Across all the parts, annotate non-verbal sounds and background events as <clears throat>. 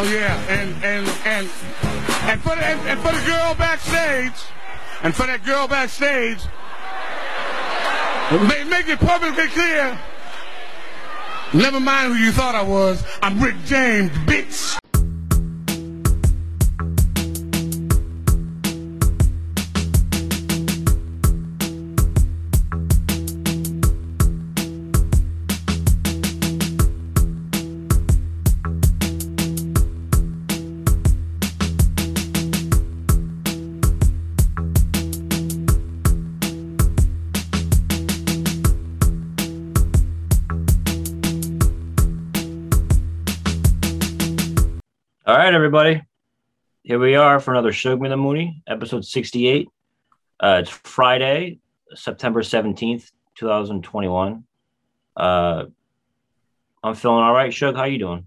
Oh yeah, and and and and for the, and, and for the girl backstage, and for that girl backstage, make, make it perfectly clear. Never mind who you thought I was. I'm Rick James, bitch. Everybody. Here we are for another Shug Me the Mooney, episode 68. Uh, it's Friday, September 17th, 2021. Uh, I'm feeling all right. Shug, how you doing?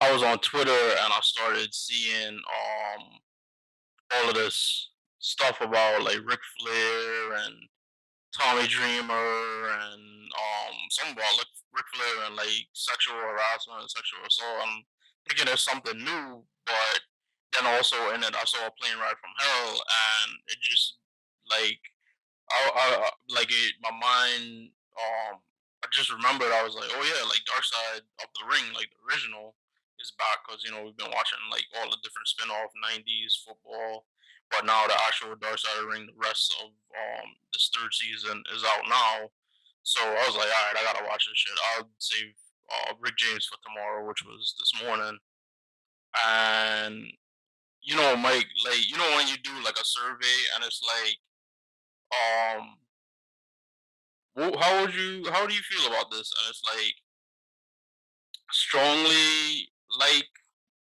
I was on Twitter and I started seeing um all of this stuff about like Ric Flair and Tommy Dreamer and um something about Ric Flair and like sexual harassment and sexual assault. I'm thinking there's something new, but then also in it I saw a plane ride from hell and it just like I, I like it my mind um I just remembered I was like, oh yeah, like Dark Side of the Ring, like the original, is back because you know we've been watching like all the different spin-off '90s football, but now the actual Dark Side of the Ring, the rest of um this third season is out now. So I was like, all right, I gotta watch this shit. I'll save uh, Rick James for tomorrow, which was this morning, and you know, Mike, like you know when you do like a survey and it's like, um how would you how do you feel about this? And it's like strongly like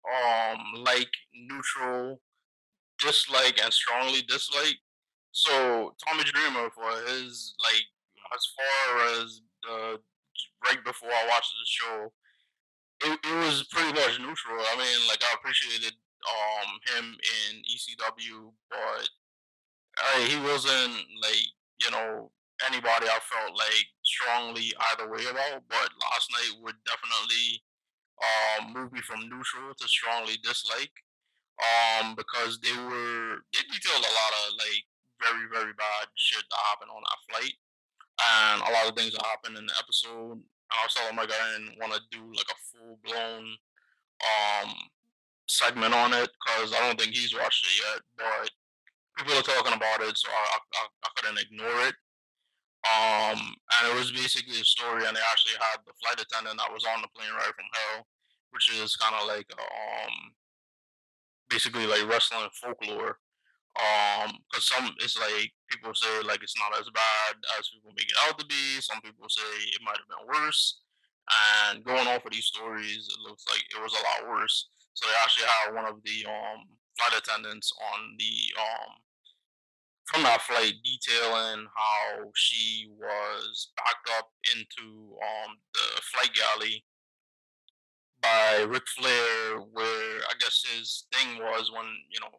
um like neutral dislike and strongly dislike. So tommy dreamer for his like as far as the right before i watched the show it, it was pretty much neutral i mean like i appreciated um him in ecw but uh, he wasn't like you know anybody I felt like strongly either way about, but last night would definitely um, move me from neutral to strongly dislike. Um, because they were they detailed a lot of like very very bad shit that happened on that flight, and a lot of things that happened in the episode. And I was telling Mike I didn't want to do like a full blown um segment on it because I don't think he's watched it yet, but people are talking about it, so I, I, I couldn't ignore it. Um, and it was basically a story, and they actually had the flight attendant that was on the plane right from hell, which is kind of like um, basically like wrestling folklore. Um, because some it's like people say like it's not as bad as people make it out to be. Some people say it might have been worse. And going off of these stories, it looks like it was a lot worse. So they actually had one of the um flight attendants on the um from that flight detailing how she was backed up into um the flight galley by Ric Flair, where I guess his thing was when you know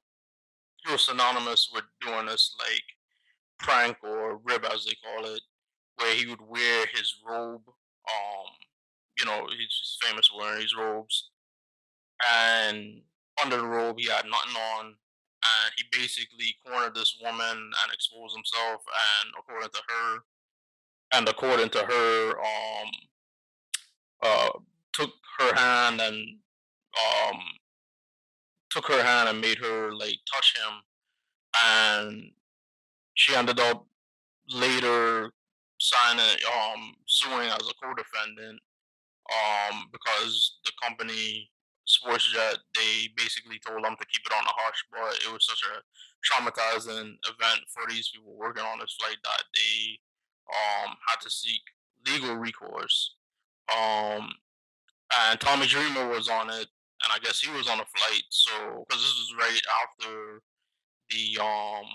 he was synonymous with doing this like prank or rib as they call it, where he would wear his robe. Um, you know, he's famous for wearing these robes, and under the robe he had nothing on, and he basically cornered this woman and exposed himself. And according to her, and according to her, um, uh, took her hand and um, took her hand and made her like touch him, and she ended up later signing um suing as a co-defendant um because the company SportsJet they basically told them to keep it on the hush, but it was such a traumatizing event for these people working on this flight that they um had to seek legal recourse. Um, and Tommy Dreamer was on it, and I guess he was on the flight. So because this was right after the um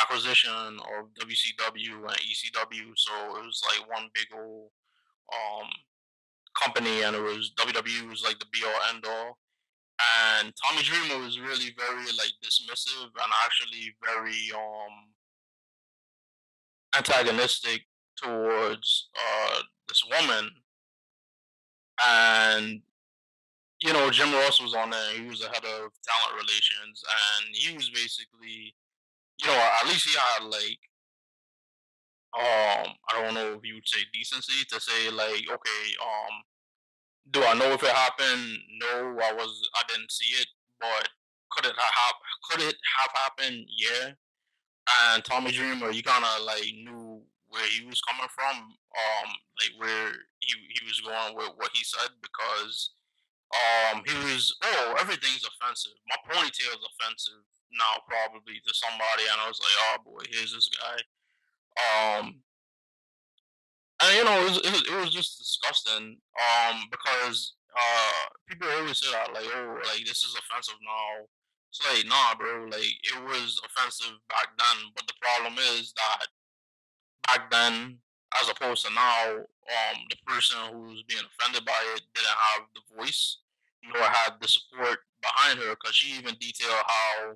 acquisition of WCW and ECW, so it was like one big old um company, and it was WWE was like the be all end all. And Tommy Dreamer was really very like dismissive and actually very um antagonistic towards uh this woman and you know, Jim Ross was on there. He was the head of talent relations, and he was basically, you know, at least he had like, um, I don't know if you would say decency to say like, okay, um, do I know if it happened? No, I was, I didn't see it, but could it have, could it have happened? Yeah. And Tommy Dreamer, you kind of like knew where he was coming from, um, like where he he was going with what he said because um he was oh everything's offensive. My ponytail is offensive now probably to somebody, and I was like, oh boy, here's this guy. Um, and you know it was, it was, it was just disgusting. Um, because uh people always say that like oh like this is offensive now. It's like nah, bro. Like it was offensive back then, but the problem is that back then, as opposed to now, um, the person who was being offended by it didn't have the voice nor had the support behind her because she even detailed how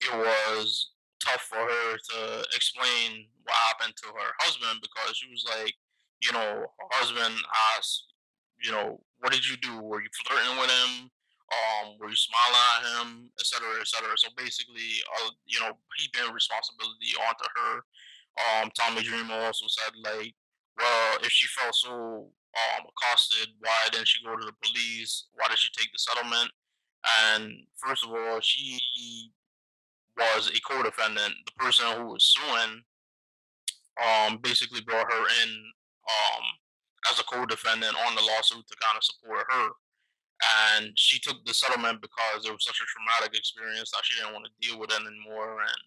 it was tough for her to explain what happened to her husband because she was like, you know, her husband asked, you know, what did you do? Were you flirting with him? Um, were you smiling at him, et cetera, et cetera. So basically, uh, you know, he heaping responsibility onto her um, Tommy Dreamer also said like, well, if she felt so um, accosted, why didn't she go to the police? Why did she take the settlement? And first of all, she was a co-defendant. The person who was suing um, basically brought her in um, as a co-defendant on the lawsuit to kind of support her. And she took the settlement because it was such a traumatic experience that she didn't want to deal with it anymore. And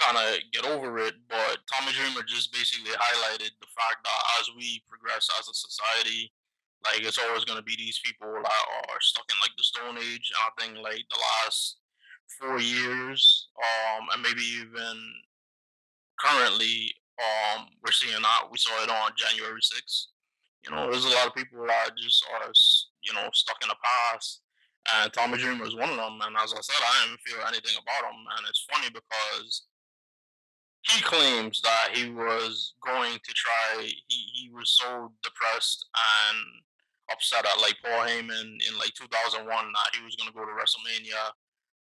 kind of get over it. But Tommy Dreamer just basically highlighted the fact that as we progress as a society, like it's always going to be these people that are stuck in like the Stone Age. And I think like the last four years, um, and maybe even currently, um, we're seeing that. We saw it on January 6th. You know, there's a lot of people that just are, you know, stuck in the past. And Tommy Dreamer is one of them. And as I said, I didn't feel anything about him. And it's funny because he claims that he was going to try. He, he was so depressed and upset at like Paul Heyman in like 2001 that he was going to go to WrestleMania,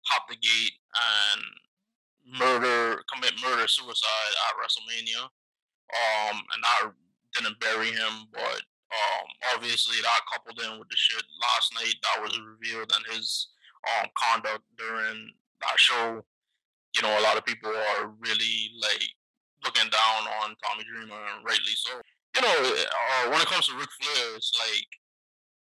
hop the gate, and murder, commit murder suicide at WrestleMania. Um, and I didn't bury him, but um, obviously that coupled in with the shit last night that was revealed and his um conduct during that show you know, a lot of people are really like looking down on Tommy Dreamer, and rightly so. You know, uh, when it comes to Ric Flair, it's like,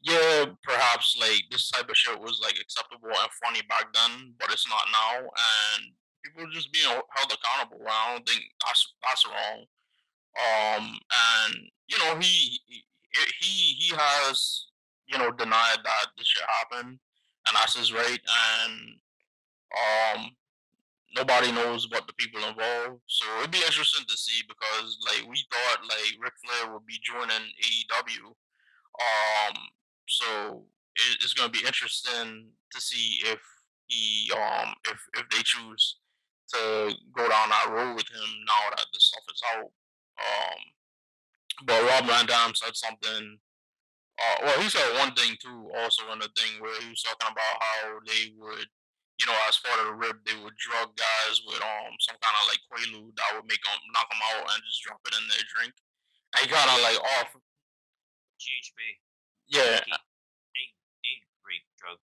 yeah, perhaps like this type of shit was like acceptable and funny back then, but it's not now, and people just being held accountable. I don't think that's that's wrong. Um, and you know, he he he has you know denied that this shit happened, and that's his right. And um, nobody knows but the people involved. So it'd be interesting to see because like we thought like Ric Flair would be joining AEW. Um so it, it's gonna be interesting to see if he um if if they choose to go down that road with him now that this stuff is out. Um but Rob Van Dam said something uh, well, he said one thing too, also in the thing where he was talking about how they would you know, as part of the rib, they would drug guys with um some kind of like quaalude that would make them knock them out and just drop it in their drink. And he kind of like off. GHB. Yeah. They, they rape drug.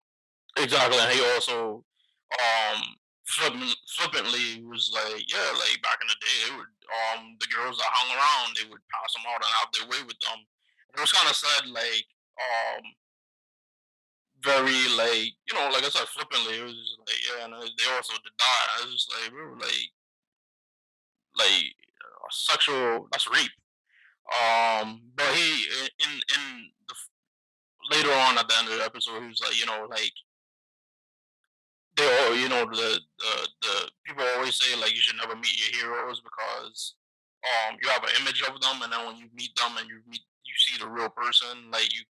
Exactly, and he also um flippant, flippantly was like, yeah, like back in the day, they would um the girls that hung around, they would pass them out and have their way with them. And it was kind of said like um very like you know, like I said, flippantly, it was just like yeah, and they also did that. I was just like we were like like uh, sexual that's rape. Um, but he in in later on at the end of the episode, he was like, you know, like they all, you know, the the the people always say like you should never meet your heroes because um you have an image of them, and then when you meet them and you meet you see the real person, like you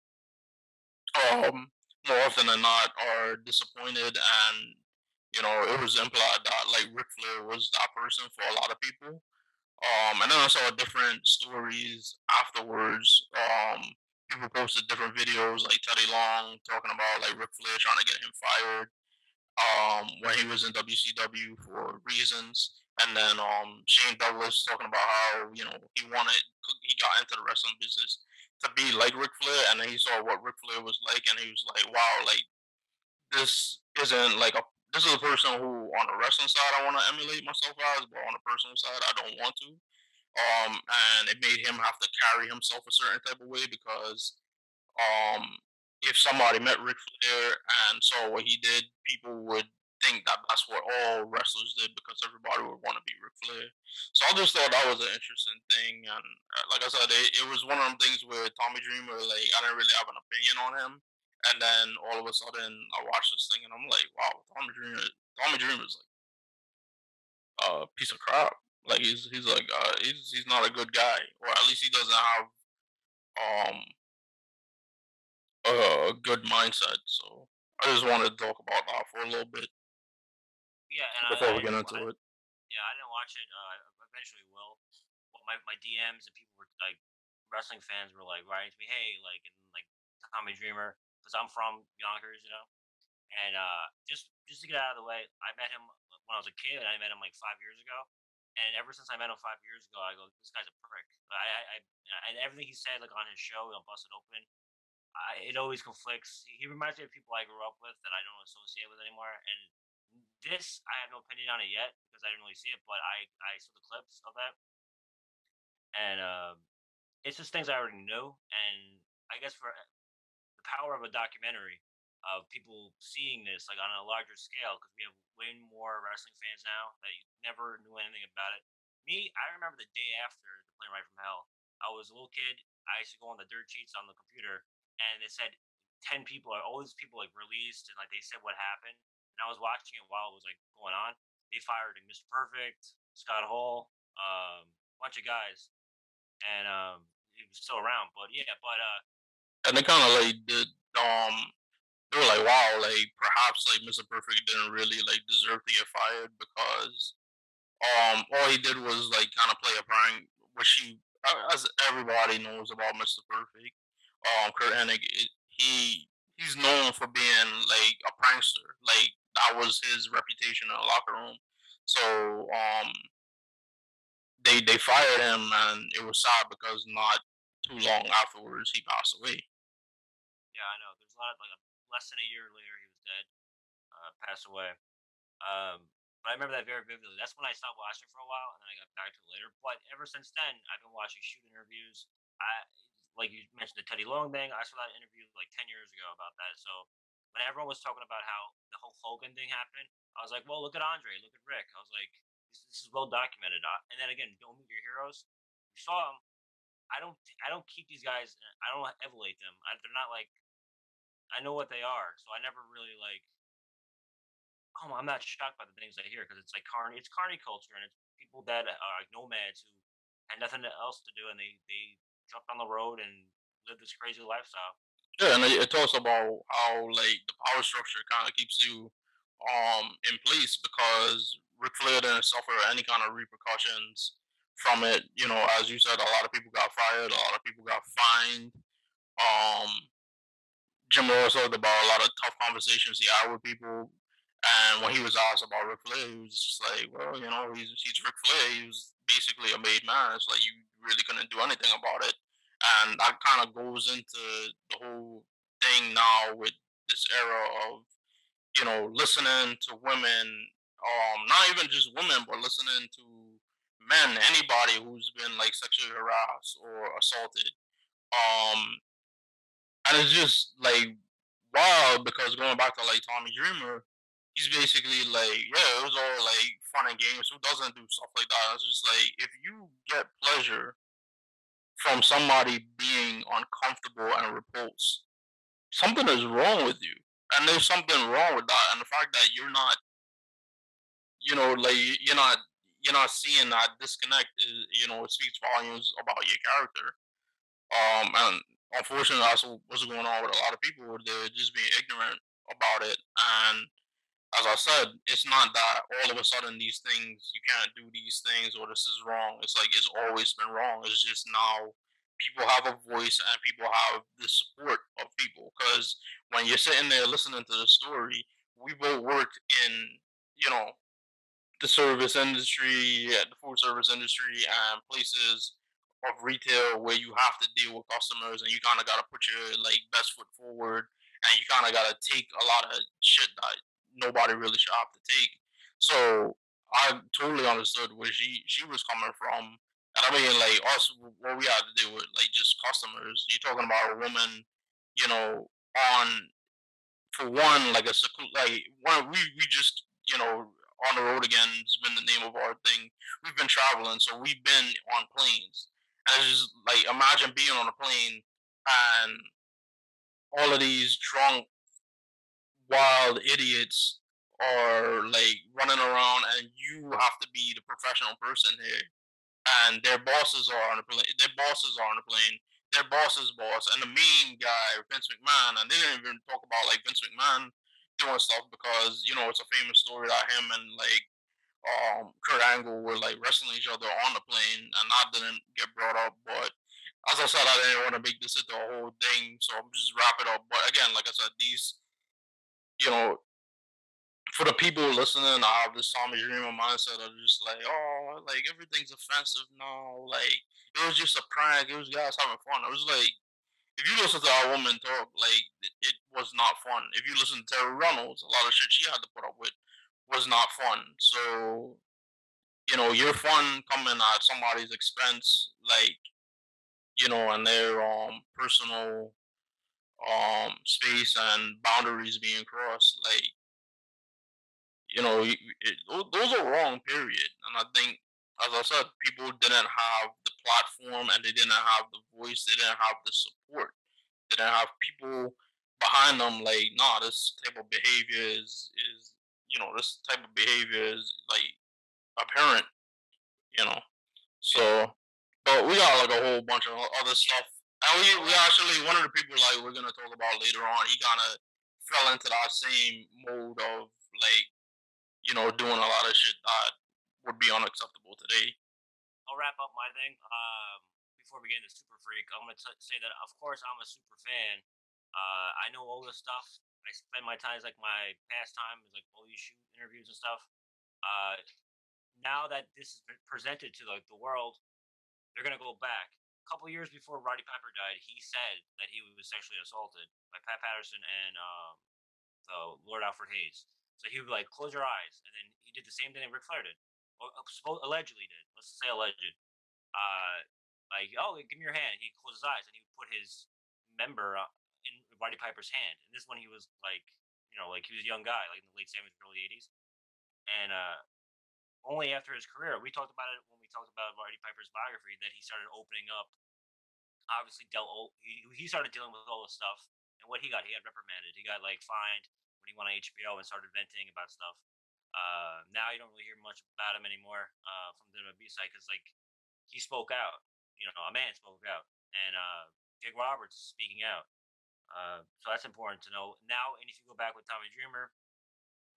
um more often than not are disappointed and you know it was implied that like Ric Flair was that person for a lot of people. Um, and then I saw different stories afterwards. Um, people posted different videos like Teddy Long talking about like Ric Flair trying to get him fired um, when he was in WCW for reasons. And then um, Shane Douglas talking about how you know he wanted he got into the wrestling business to be like Ric Flair, and then he saw what Ric Flair was like, and he was like, "Wow, like this isn't like a this is a person who on the wrestling side I want to emulate myself as, but on the personal side I don't want to." Um, and it made him have to carry himself a certain type of way because um, if somebody met Ric Flair and saw what he did, people would think that that's what all wrestlers did because everybody would want to be Ric Flair. So I just thought that was an interesting thing, and uh, like I said, it, it was one of them things where Tommy Dreamer, like I didn't really have an opinion on him, and then all of a sudden I watched this thing and I'm like, wow, Tommy Dreamer, Tommy Dreamer is like a piece of crap. Like he's he's like uh, he's he's not a good guy, or at least he doesn't have um a good mindset. So I just wanted to talk about that for a little bit. Yeah, and before I, we get I, into it. Yeah, I didn't watch it. Uh, eventually will. Well, my my DMs and people were like wrestling fans were like writing to me, hey, like and like Tommy Dreamer, because I'm from Yonkers, you know. And uh, just just to get out of the way, I met him when I was a kid, and I met him like five years ago. And ever since I met him five years ago, I go, this guy's a prick. I, I, I and everything he said, like on his show, on Busted Open, I, it always conflicts. He reminds me of people I grew up with that I don't associate with anymore. And this, I have no opinion on it yet because I didn't really see it, but I, I saw the clips of that, and um, it's just things I already knew. And I guess for the power of a documentary of people seeing this like on a larger scale, because we have way more wrestling fans now that never knew anything about it. Me, I remember the day after the plane ride from hell. I was a little kid. I used to go on the dirt sheets on the computer, and it said ten people, all these people like released, and like they said what happened. And I was watching it while it was like going on. They fired Mr. Perfect, Scott Hall, um, bunch of guys, and um, he was still around. But yeah, but uh, and they kind of like did um they were like wow like perhaps like Mr. Perfect didn't really like deserve to get fired because um all he did was like kind of play a prank which he as everybody knows about Mr. Perfect um Curt Hennig it, he he's known for being like a prankster like that was his reputation in the locker room so um they they fired him and it was sad because not too long afterwards he passed away yeah, I know. There's a lot of like less than a year later, he was dead, uh, passed away. Um, but I remember that very vividly. That's when I stopped watching for a while, and then I got back to it later. But ever since then, I've been watching shoot interviews. I like you mentioned the Teddy Long thing. I saw that interview like ten years ago about that. So when everyone was talking about how the whole Hogan thing happened, I was like, well, look at Andre, look at Ric. I was like, this, this is well documented. Uh, and then again, don't meet your heroes. You saw them. I don't. I don't keep these guys. I don't emulate them. I, they're not like I know what they are, so I never really like. Oh, I'm not shocked by the things I hear because it's like carny. It's carny culture, and it's people that are like nomads who had nothing else to do, and they they jumped on the road and lived this crazy lifestyle. Yeah, and it, talks about how like the power structure kind of keeps you um in place because Ric Flair didn't suffer any kind of repercussions from it. You know, as you said, a lot of people got fired, a lot of people got fined. Um, Jim Ross talked about a lot of tough conversations he had with people. And when he was asked about Ric Flair, he was just like, well, you know, he's, he's Ric Flair. He was basically a made man. It's like you really couldn't do anything about it. And that kind of goes into the whole thing now with this era of, you know, listening to women, um, not even just women, but listening to men, anybody who's been like sexually harassed or assaulted. Um, and it's just like wild because going back to like Tommy Dreamer, he's basically like, yeah, it was all like fun and games. Who doesn't do stuff like that? It's just like if you get pleasure from somebody being uncomfortable and repulsed, something is wrong with you. And there's something wrong with that. And the fact that you're not, you know, like you're not you're not seeing that disconnect is, you know, it speaks volumes about your character. Um, and unfortunately, that's what's going on with a lot of people. They're just being ignorant about it. And as I said, it's not that all of a sudden these things you can't do these things or this is wrong. It's like it's always been wrong. It's just now people have a voice and people have the support of people. Because when you're sitting there listening to the story, we both worked in, you know, the service industry, the food service industry, and places of retail where you have to deal with customers and you kind of got to put your like best foot forward and you kind of got to take a lot of shit that nobody really should have to take. So I totally understood where she she was coming from. And I mean, like us, what we had to deal with, like just customers. You're talking about a woman, you know, on for one, like a like one. We we just you know on the road again It's been the name of our thing. We've been traveling, so we've been on planes. It's just like imagine being on a plane and all of these drunk, wild idiots are like running around, and you have to be the professional person here. And their bosses are on the plane. Their bosses are on the plane. Their boss's boss and the main guy, Vince McMahon, and they didn't even talk about like Vince McMahon doing stuff because you know it's a famous story that him and like um Kurt Angle were like wrestling each other on the plane, and that didn't get brought up. But as I said, I didn't want to make this into a whole thing, so I'm just wrap it up. But again, like I said, these, you know, for the people listening, I have this Tommy Dreamer mindset of just like, oh, like everything's offensive now. Like it was just a prank. It was guys having fun. It was like, if you listen to our woman talk, like it, it was not fun. If you listen to Terri Runnels, a lot of shit she had to put up with was not fun. So, you know, your fun coming at somebody's expense, like you know, and their um personal um space and boundaries being crossed, like you know, it, it, those are wrong. Period. And I think, as I said, people didn't have the platform and they didn't have the voice. They didn't have the support. They didn't have people behind them. Like, nah, this type of behavior is is you know, this type of behavior is like apparent. You know, so but we got like a whole bunch of other stuff. And we, we actually one of the people like we're gonna talk about later on. He kind of fell into that same mode of like, you know, doing a lot of shit that would be unacceptable today. I'll wrap up my thing. Um, before we get into Super Freak, I'm gonna t- say that of course I'm a super fan. Uh, I know all this stuff. I spend my time like my pastime is like all these shoot interviews and stuff. Uh, now that this is presented to like the world, they're gonna go back. A couple years before Roddy Piper died, he said that he was sexually assaulted by Pat Patterson and um, the Lord Alfred Hayes. So he would like close your eyes, and then he did the same thing that Ric Flair did, uh, allegedly did. Let's say alleged. Uh, like, oh, give me your hand. He closed his eyes, and he would put his member uh, Roddy Piper's hand. And this one, he was like, you know, like he was a young guy, like in the late '70s, early '80s, and uh, only after his career. We talked about it when we talked about Roddy Piper's biography that he started opening up. Obviously, dealt he, he started dealing with all this stuff, and what he got, he got reprimanded. He got like fined when he went on HBO and started venting about stuff. Uh, now you don't really hear much about him anymore uh, from the WWE side because like he spoke out. You know, a man spoke out, and uh, Jake Roberts speaking out. Uh, so that's important to know. Now, and if you go back with Tommy Dreamer,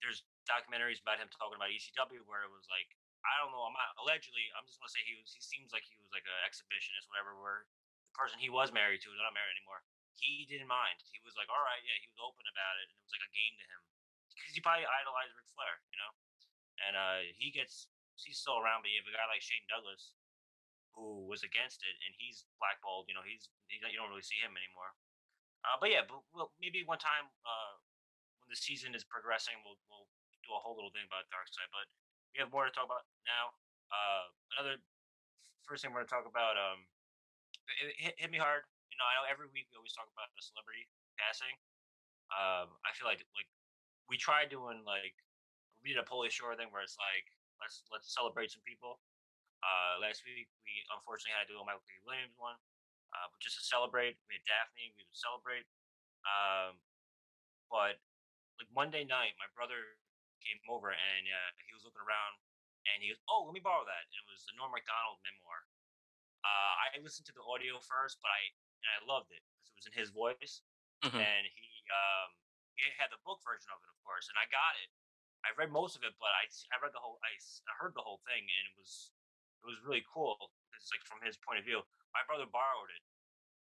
there's documentaries about him talking about ECW where it was like I don't know. I'm not allegedly. I'm just gonna say he was. He seems like he was like an exhibitionist, whatever. Where the person he was married to is not married anymore. He didn't mind. He was like, all right, yeah. He was open about it, and it was like a game to him because he probably idolized Ric Flair, you know. And uh, he gets. He's still around, but you have a guy like Shane Douglas who was against it, and he's blackballed. You know, he's he, you don't really see him anymore. Uh, but yeah, but well, maybe one time uh, when the season is progressing, we'll we'll do a whole little thing about Dark Side. But we have more to talk about now. Uh, another first thing we're to talk about. Um, it, hit, hit, me hard. You know, I know every week we always talk about a celebrity passing. Um, I feel like like we tried doing like we did a Pauly Shore thing where it's like let's let's celebrate some people. Uh, last week we unfortunately had to do a Michael K. Williams one, uh, but just to celebrate, we had Daphne. We would celebrate. Um, but like Monday night, my brother came over and uh, he was looking around and he goes, "Oh, let me borrow that." And it was the Norm Macdonald memoir. Uh, I listened to the audio first, but I and I loved it because it was in his voice, mm-hmm. and he um, he had the book version of it, of course, and I got it. I read most of it, but I I read the whole I, I heard the whole thing, and it was it was really cool because it's like from his point of view. My brother borrowed it,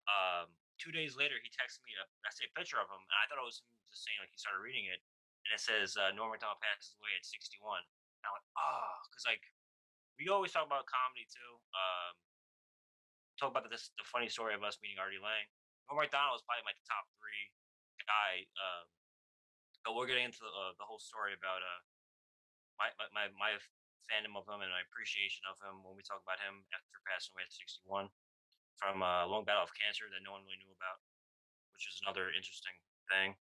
um, two days later, he texted me a, I say a picture of him, and I thought it was him just saying like he started reading it, and it says uh, Norm Macdonald passes away at 61. And I'm like, oh, because like we always talk about comedy too. Um, talk about this the funny story of us meeting Artie Lange. Norm Macdonald is probably my top three guy. Um, but we're getting into the, uh, the whole story about uh my, my my fandom of him and my appreciation of him when we talk about him after passing away at 61 from a long battle of cancer that no one really knew about, which is another interesting thing.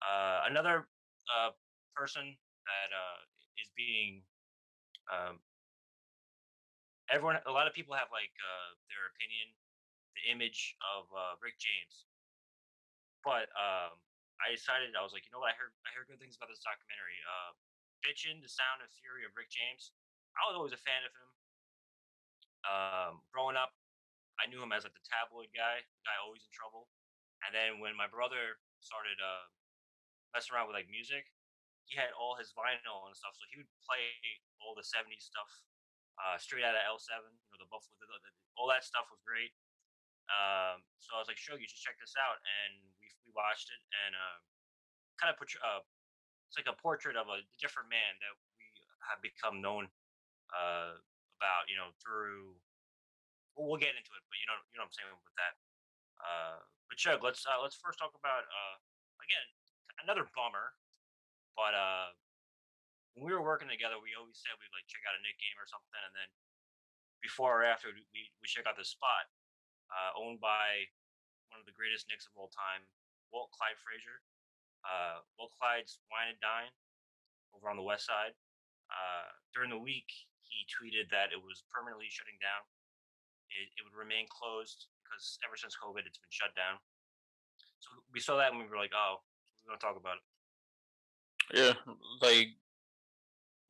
Uh, another uh, person that uh, is being um, everyone a lot of people have like uh, their opinion the image of uh, rick james. But um, i decided i was like you know what? I heard i heard good things about this documentary uh, bitchin the sound and fury of rick james. I was always a fan of him. Um, growing up i knew him as like the tabloid guy the guy always in trouble and then when my brother started uh, messing around with like music he had all his vinyl and stuff so he would play all the 70s stuff uh, straight out of L7, you know, the Buffalo, the, the, all that stuff was great. Um, so I was like, "Sure, you should check this out," and we we watched it, and uh, kind of put uh, it's like a portrait of a different man that we have become known uh, about, you know, through. Well, get into it, but you know, you know what I'm saying with that. Uh, but Shug, let's uh, let's first talk about uh, again another bummer, but uh, when we were working together, we always said we'd like check out a Nick game or something, and then before or after we we check out this spot uh, owned by one of the greatest Knicks of all time, Walt Clyde Frazier. Uh, Walt Clyde's Wine and Dine over on the west side. Uh, during the week, he tweeted that it was permanently shutting down. It, it would remain closed because ever since COVID, it's been shut down. So we saw that and we were like, oh, we're going to talk about it. Yeah, like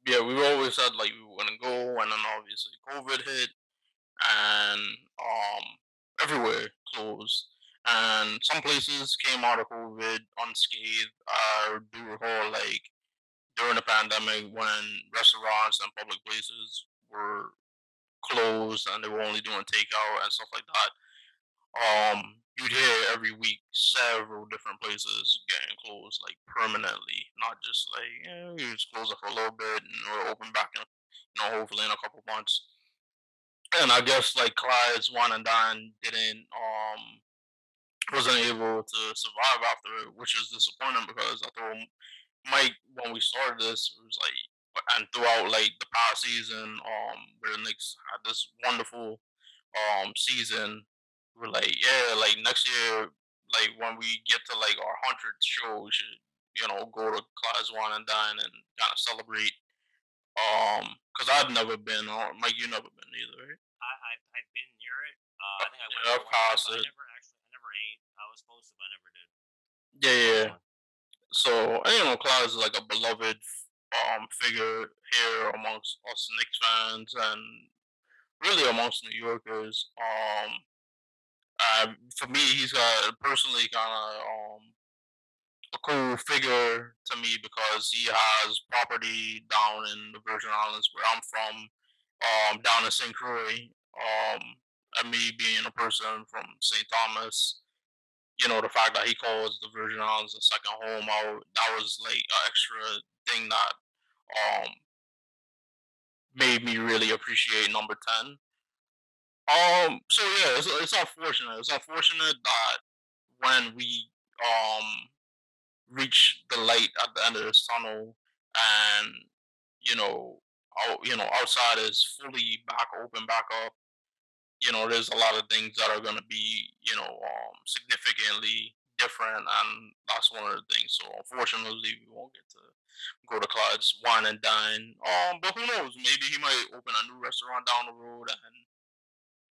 yeah, we've always said like we want to go, and then obviously COVID hit, and um, everywhere closed, and some places came out of COVID unscathed. I do recall like during the pandemic when restaurants and public places were closed and they were only doing takeout and stuff like that. Um, you'd hear every week several different places getting closed like permanently, not just like yeah, we just close it for a little bit and we're open back in you know hopefully in a couple months. And I guess like Clyde's Wine and Dine didn't um wasn't able to survive after it, which is disappointing because I thought Mike when we started this was like and throughout like the past season, um where the Knicks had this wonderful um season we're like, yeah, like next year, like when we get to like our hundredth show, we should, you know, go to Clyde's Wine and Dine and kind of celebrate. Um, cause I've never been, or Mike, you never been either, right? I, I I've been near it. Uh, I think I went. Yeah, I've passed I never actually, I never ate. I was supposed to, but I never did. Yeah, yeah. So you know, Clyde is like a beloved um figure here amongst us Knicks fans and really amongst New Yorkers. Um, uh, for me, he's uh, personally kind of um, a cool figure to me because he has property down in the Virgin Islands where I'm from, um, down in St. Croix. Um, and me being a person from St. Thomas, you know, the fact that he calls the Virgin Islands a second home, I, that was like an extra thing that um, made me really appreciate number 10. Um. So yeah, it's, it's unfortunate. It's unfortunate that when we um reach the light at the end of this tunnel, and you know, out, you know, outside is fully back open, back up. You know, there's a lot of things that are gonna be, you know, um, significantly different, and that's one of the things. So unfortunately, we won't get to go to Clyde's Wine and Dine. Um, but who knows? Maybe he might open a new restaurant down the road, and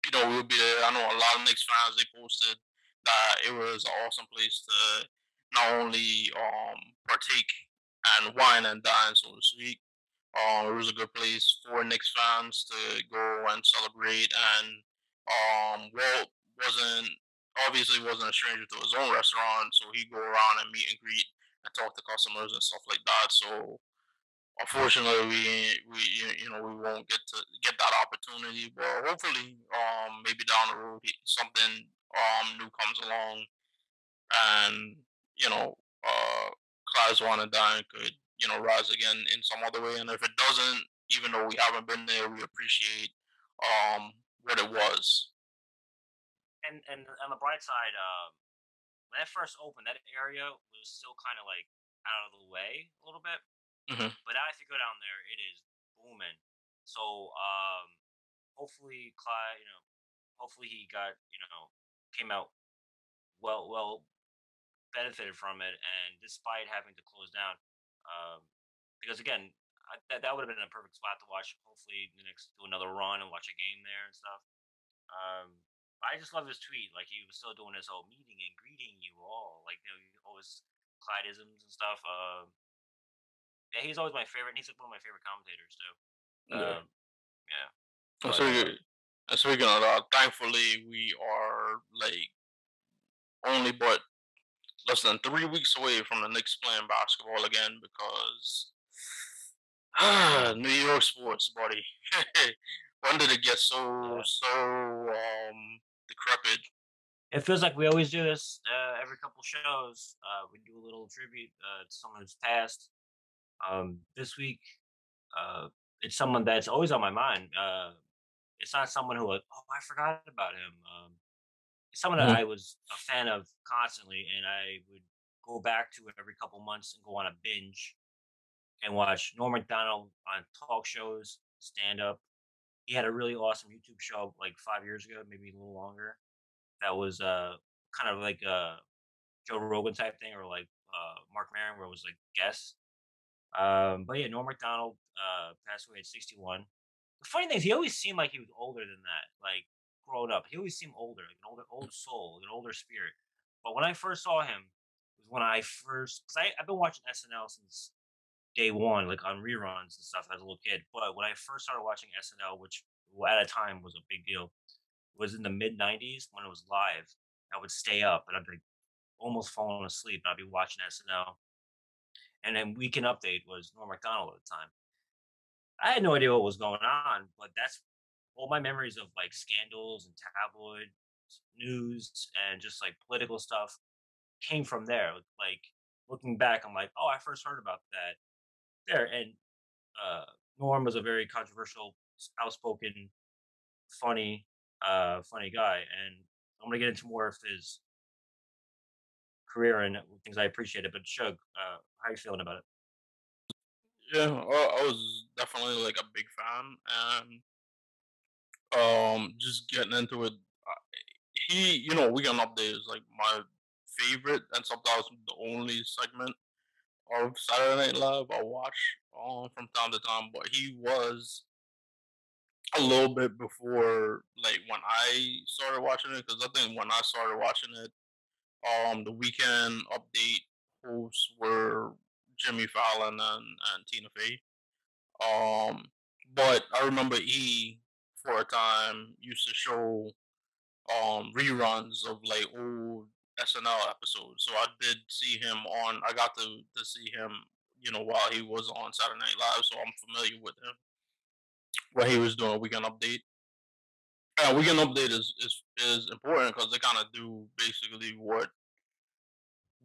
you know, we'll be there. I know a lot of Knicks fans they posted that it was an awesome place to not only um partake and wine and dine, so to speak. Um, it was a good place for Knicks fans to go and celebrate. And um, Walt wasn't obviously wasn't a stranger to his own restaurant, so he'd go around and meet and greet talk to customers and stuff like that. So unfortunately, we we you know we won't get to get that opportunity. But hopefully, um, maybe down the road, something um new comes along, and you know uh Clyde's Wine and Dine could you know rise again in some other way, and if it doesn't, even though we haven't been there, we appreciate um what it was. And and on the bright side, um, when that first opened, that area was still kind of like out of the way a little bit. Mhm. But now if you go down there, it is booming. So um, hopefully, Clyde, you know, hopefully he got you know came out well well benefited from it, and despite having to close down, um, because again, I, that that would have been a perfect spot to watch. Hopefully, the Knicks do another run and watch a game there and stuff. Um, I just love his tweet. Like he was still doing his whole meeting and greeting you all. Like you know, always Clydeisms and stuff. Um, yeah, he's always my favorite. And he's like one of my favorite commentators too. Yeah. Um, yeah. So, uh, speaking of that, thankfully we are like only but less than three weeks away from the Knicks playing basketball again because ah, <sighs> New York sports, buddy. <laughs> when did it get so so um decrepit? It feels like we always do this uh, every couple shows. Uh, we do a little tribute uh, to someone who's passed. Um, this week, uh, it's someone that's always on my mind. Uh, it's not someone who, like, oh, I forgot about him. Um, it's someone that Mhm. I was a fan of constantly, and I would go back to every couple months and go on a binge and watch Norm Macdonald on talk shows, stand up. He had a really awesome YouTube show like five years ago, maybe a little longer. That was uh kind of like a Joe Rogan type thing, or like uh Mark Maron, where it was like guests. Um, but yeah, Norm Macdonald uh passed away at 61. The funny thing is, he always seemed like he was older than that. Like growing up, he always seemed older, like an older, old soul, an older spirit. But when I first saw him, was when I first, because I've been watching SNL since day one, like on reruns and stuff as a little kid. But when I first started watching SNL, which at a time was a big deal, was in the mid '90s when it was live. I would stay up and I'd be almost falling asleep. And I'd be watching SNL, and then Weekend Update was Norm Macdonald at the time. I had no idea what was going on, but that's all my memories of like scandals and tabloid news and just like political stuff came from there. Like looking back, I'm like, oh, I first heard about that there. And uh, Norm was a very controversial, outspoken, funny, uh, funny guy. And I'm gonna get into more of his career and things I appreciated. But Shug, uh, how you feeling about it? Yeah, I, was definitely like a big fan, and um, just getting into it. He, you know, Weekend Update is like my favorite, and sometimes the only segment of Saturday Night Live I watch um, from time to time. But he was a little bit before, like when I started watching it, because I think when I started watching it, um, the Weekend Update hosts were Jimmy Fallon and, and Tina Fey. Um, but I remember E for a time used to show um reruns of like old SNL episode. So I did see him on. I got to to see him, you know, while he was on Saturday Night Live. So I'm familiar with him. What he was doing Weekend Update. Yeah, Weekend Update is is is important because they kind of do basically what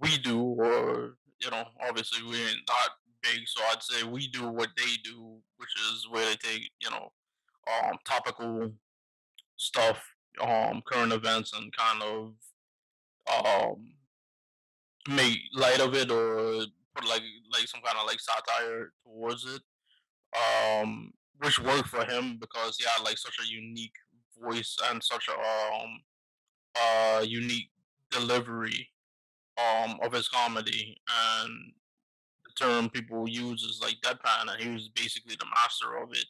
we do, or you know, obviously we ain't not big, so I'd say we do what they do, which is where they take you know, um, topical stuff, um, current events, and kind of um make light of it or put like like some kind of like satire towards it. Um, which worked for him because he had like such a unique voice and such a um uh unique delivery um of his comedy and the term people use is like deadpan and he was basically the master of it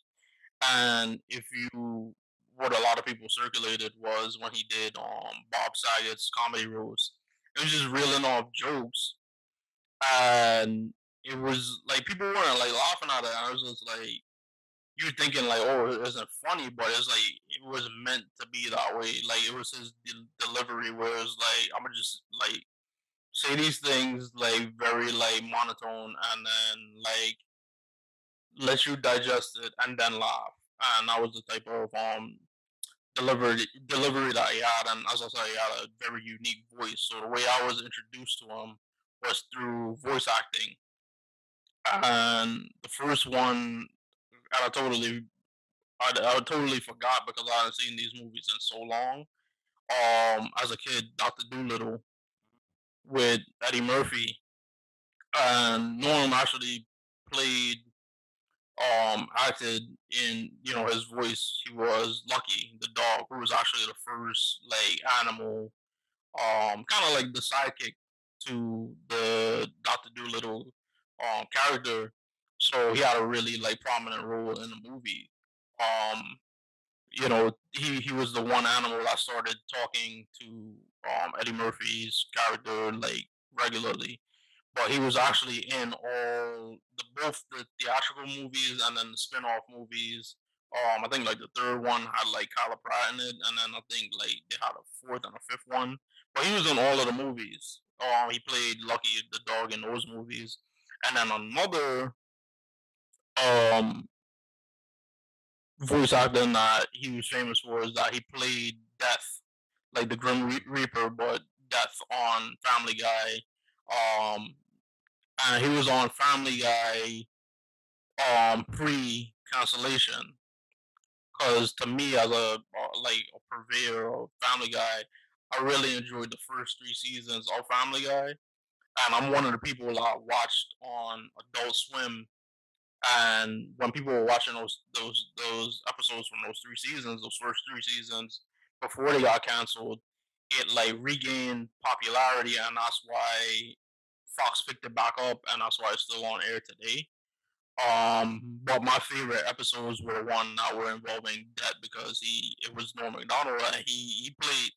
and if you what a lot of people circulated was when he did um bob saget's comedy roast. It was just reeling off jokes. And it was like people weren't like laughing at it. I was just like you were thinking like oh it isn't funny but it's like it was meant to be that way. Like it was his de- delivery where like i'm just like say these things like very like monotone and then like let you digest it and then laugh. And that was the type of um delivery delivery that he had, and as I said, he had a very unique voice. So the way I was introduced to him was through voice acting. And the first one, I totally, I, I totally forgot because I hadn't seen these movies in so long. Um, as a kid, Doctor Dolittle with Eddie Murphy, and Norm actually played um acted in you know his voice he was lucky the dog who was actually the first like animal um kind of like the sidekick to the dr dolittle um character. So he had a really like prominent role in the movie. Um you know he he was the one animal that started talking to um eddie murphy's character like regularly but he was actually in all the both the theatrical movies and then the spin-off movies. Um, I think like the third one had like Kyla Pratt in it, and then I think like they had a fourth and a fifth one. But he was in all of the movies. Um, he played Lucky the dog in those movies, and then another um voice actor that he was famous for is that he played Death, like the Grim Reaper, but Death on Family Guy. Um, and he was on Family Guy um pre cancellation. Cause to me, as a uh, like a purveyor of Family Guy, I really enjoyed the first three seasons of Family Guy, and I'm one of the people that watched on Adult Swim. And when people were watching those those those episodes from those three seasons, those first three seasons before they got canceled, it like regained popularity, and that's why Fox picked it back up, and that's why it's still on air today. Um, but my favorite episodes were one that were involving Death because he it was Norm Macdonald and he he played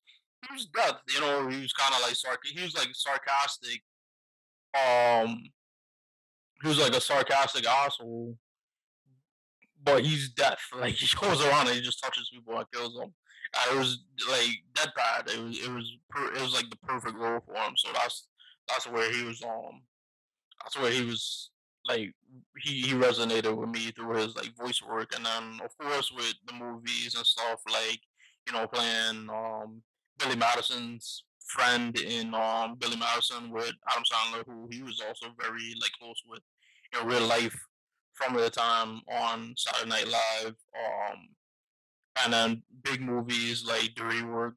he was Death, you know, he was kind of like sarc he was like sarcastic. Um, he was like a sarcastic asshole, but he's Death. <laughs> Like he goes around and he just touches people and kills them. And it was like deadpan. It was it was per, it was like the perfect role for him. So that's that's where he was um that's where he was like he, he resonated with me through his like voice work and then of course with the movies and stuff like you know playing um Billy Madison's friend in um Billy Madison with Adam Sandler who he was also very like close with in real life from the time on Saturday Night Live um and then big movies like Dirty Work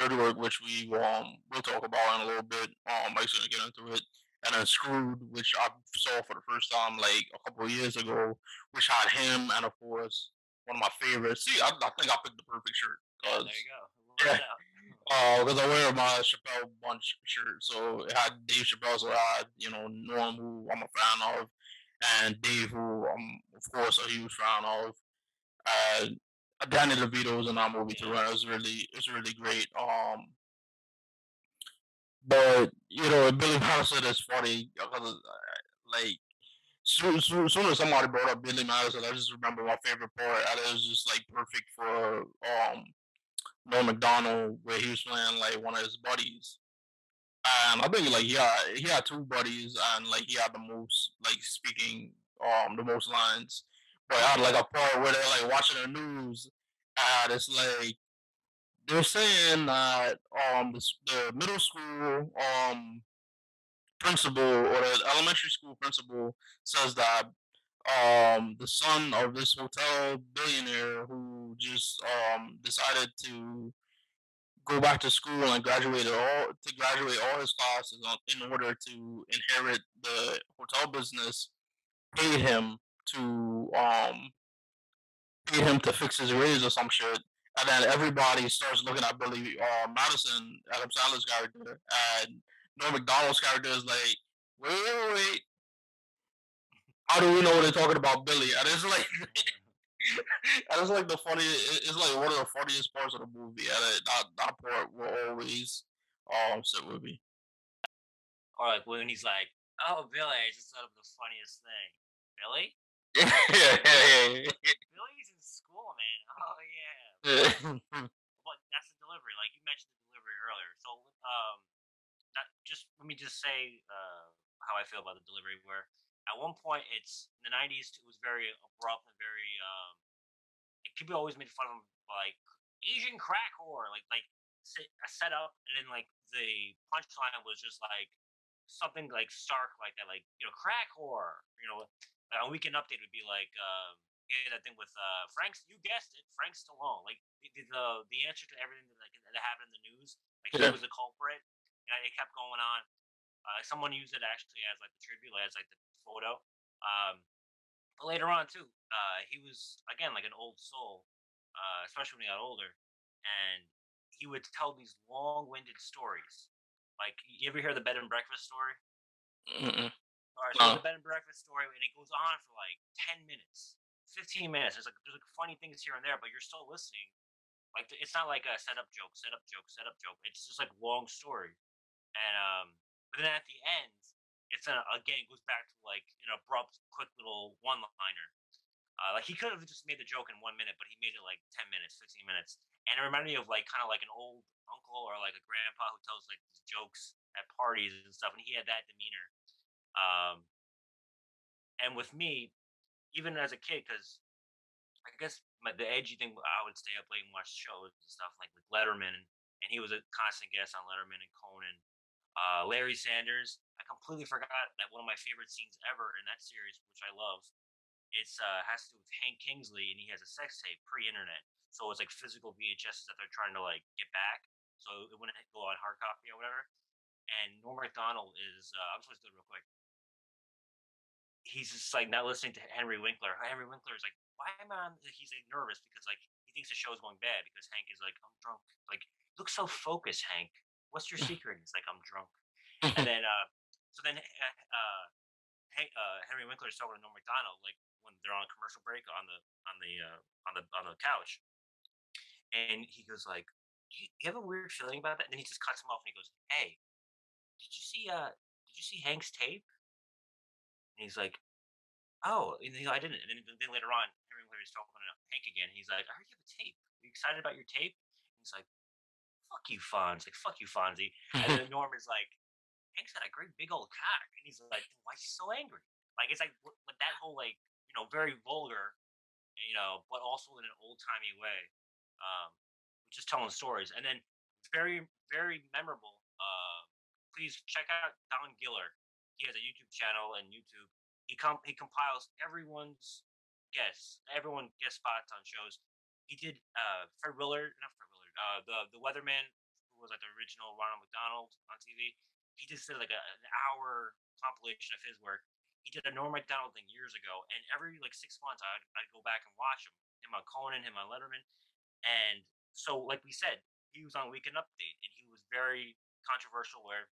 Dirty Work, which we um we'll talk about in a little bit. Um, Mike's gonna get into it, and then Screwed, which I saw for the first time like a couple of years ago, which had him and of course one of my favorites. See, I, I think I picked the perfect shirt. Cause, there you go. Yeah. <laughs> Uh, because I wear my Chappelle Bunch shirt, so it had Dave Chappelle, so I had you know Norm, who I'm a fan of, and Dave, who I'm of course a huge fan of. Uh, Danny DeVito was in that movie too, and it was really it's really great. Um, but you know, Billy Madison is funny because uh, like soon, soon, soon as somebody brought up Billy Madison, I just remember my favorite part, and it was just like perfect for um Norm Macdonald, where he was playing like one of his buddies. And I think like he had he had two buddies, and like he had the most like speaking um the most lines. I had like a part where they're like watching the news, and it's like they're saying that um the, the middle school um principal or the elementary school principal says that um the son of this hotel billionaire who just um decided to go back to school and graduate all to graduate all his classes in order to inherit the hotel business paid him to um pay him to fix his raise or some shit. And then everybody starts looking at Billy uh, Madison, Adam Sandler's character, and Norm Macdonald's character is like, wait, wait, wait. How do we know they're talking about Billy? And it's like, <laughs> and it's like the funniest, It's like one of the funniest parts of the movie, and it, that that part will always um sit with me. Or like when he's like, "Oh, Billy, I just thought of the funniest thing." Billy, yeah, yeah, yeah. Billy's in school, man. <laughs> Oh yeah. <laughs> but that's the delivery. Like you mentioned the delivery earlier. So um, not just let me just say uh, how I feel about the delivery. Where at one point it's in the '90s, it was very abrupt and very um, like, people always made fun of like Asian crack whore, like like a setup, and then like the punchline was just like something like stark like that, like you know, crack whore. You know, a weekend update would be like, um, yeah, that thing with uh, Frank's. You guessed it, Frank Stallone. Like the the, the answer to everything that, like, that happened in the news. Like yeah. he was the culprit. And it kept going on. Uh, someone used it actually as like the tribute, as like the photo. Um, but later on too, uh, he was again like an old soul, uh, especially when he got older, and he would tell these long-winded stories. Like you ever hear the bed and breakfast story? Mm-mm. All right, so no. the bed and breakfast story, and it goes on for like ten minutes. 15 minutes. There's like there's like funny things here and there, but you're still listening. Like it's not like a setup joke, setup joke, setup joke. It's just like long story, and um, but then at the end, it's a, again it goes back to like an abrupt, quick little one liner. Uh, like he could have just made the joke in one minute, but he made it like 10 minutes, 15 minutes, and it reminded me of like kind of like an old uncle or like a grandpa who tells like jokes at parties and stuff, and he had that demeanor. Um, and with me, even as a kid, because I guess my, the edgy thing, I would stay up late and watch shows and stuff like with Letterman, and, and he was a constant guest on Letterman and Conan. Uh, Larry Sanders, I completely forgot that one of my favorite scenes ever in that series, which I love, it's uh, has to do with Hank Kingsley, and he has a sex tape pre-internet, so it's like physical VHSs that they're trying to like get back, so it wouldn't go on hard copy or whatever. And Norm Macdonald is, uh, I'm supposed to do it real quick he's just like not listening to Henry Winkler. Henry Winkler is like, why am I? On? He's like nervous because like he thinks the show is going bad because Hank is like, I'm drunk. Like, look so focused, Hank. What's your <laughs> secret? He's like, I'm drunk. and <laughs> then, uh, so then, uh, uh, Hank, uh, Henry Winkler is talking to Norm Macdonald like when they're on a commercial break on the on the uh, on the on the couch, and he goes like, you, you have a weird feeling about that? And then he just cuts him off and he goes, Hey, did you see uh did you see Hank's tape? And he's like, oh, and I didn't. And then, then later on, is talking to Hank again. He's like, I heard you have a tape. Are you excited about your tape? And he's like, fuck you, Fonz. Like, fuck you, Fonzie. and then <laughs> Norm is like, Hank's got a great big old cock. And he's like, why is he so angry? Like, it's like, like that whole, like, you know, very vulgar, you know, but also in an old timey way, um, just telling stories. And then very, very memorable. Uh, please check out Don Giller he has a YouTube channel and YouTube. He com- he compiles everyone's guests, everyone guest spots on shows. He did uh, Fred Willard, not Fred Willard, uh, the the Weatherman, who was like the original Ronald McDonald on TV. He just did like a, an hour compilation of his work. He did a Norm Macdonald thing years ago, and every like six months, I'd, I'd go back and watch him. Him on Conan, him on Letterman, and so like we said, he was on Weekend Update, and he was very controversial. Where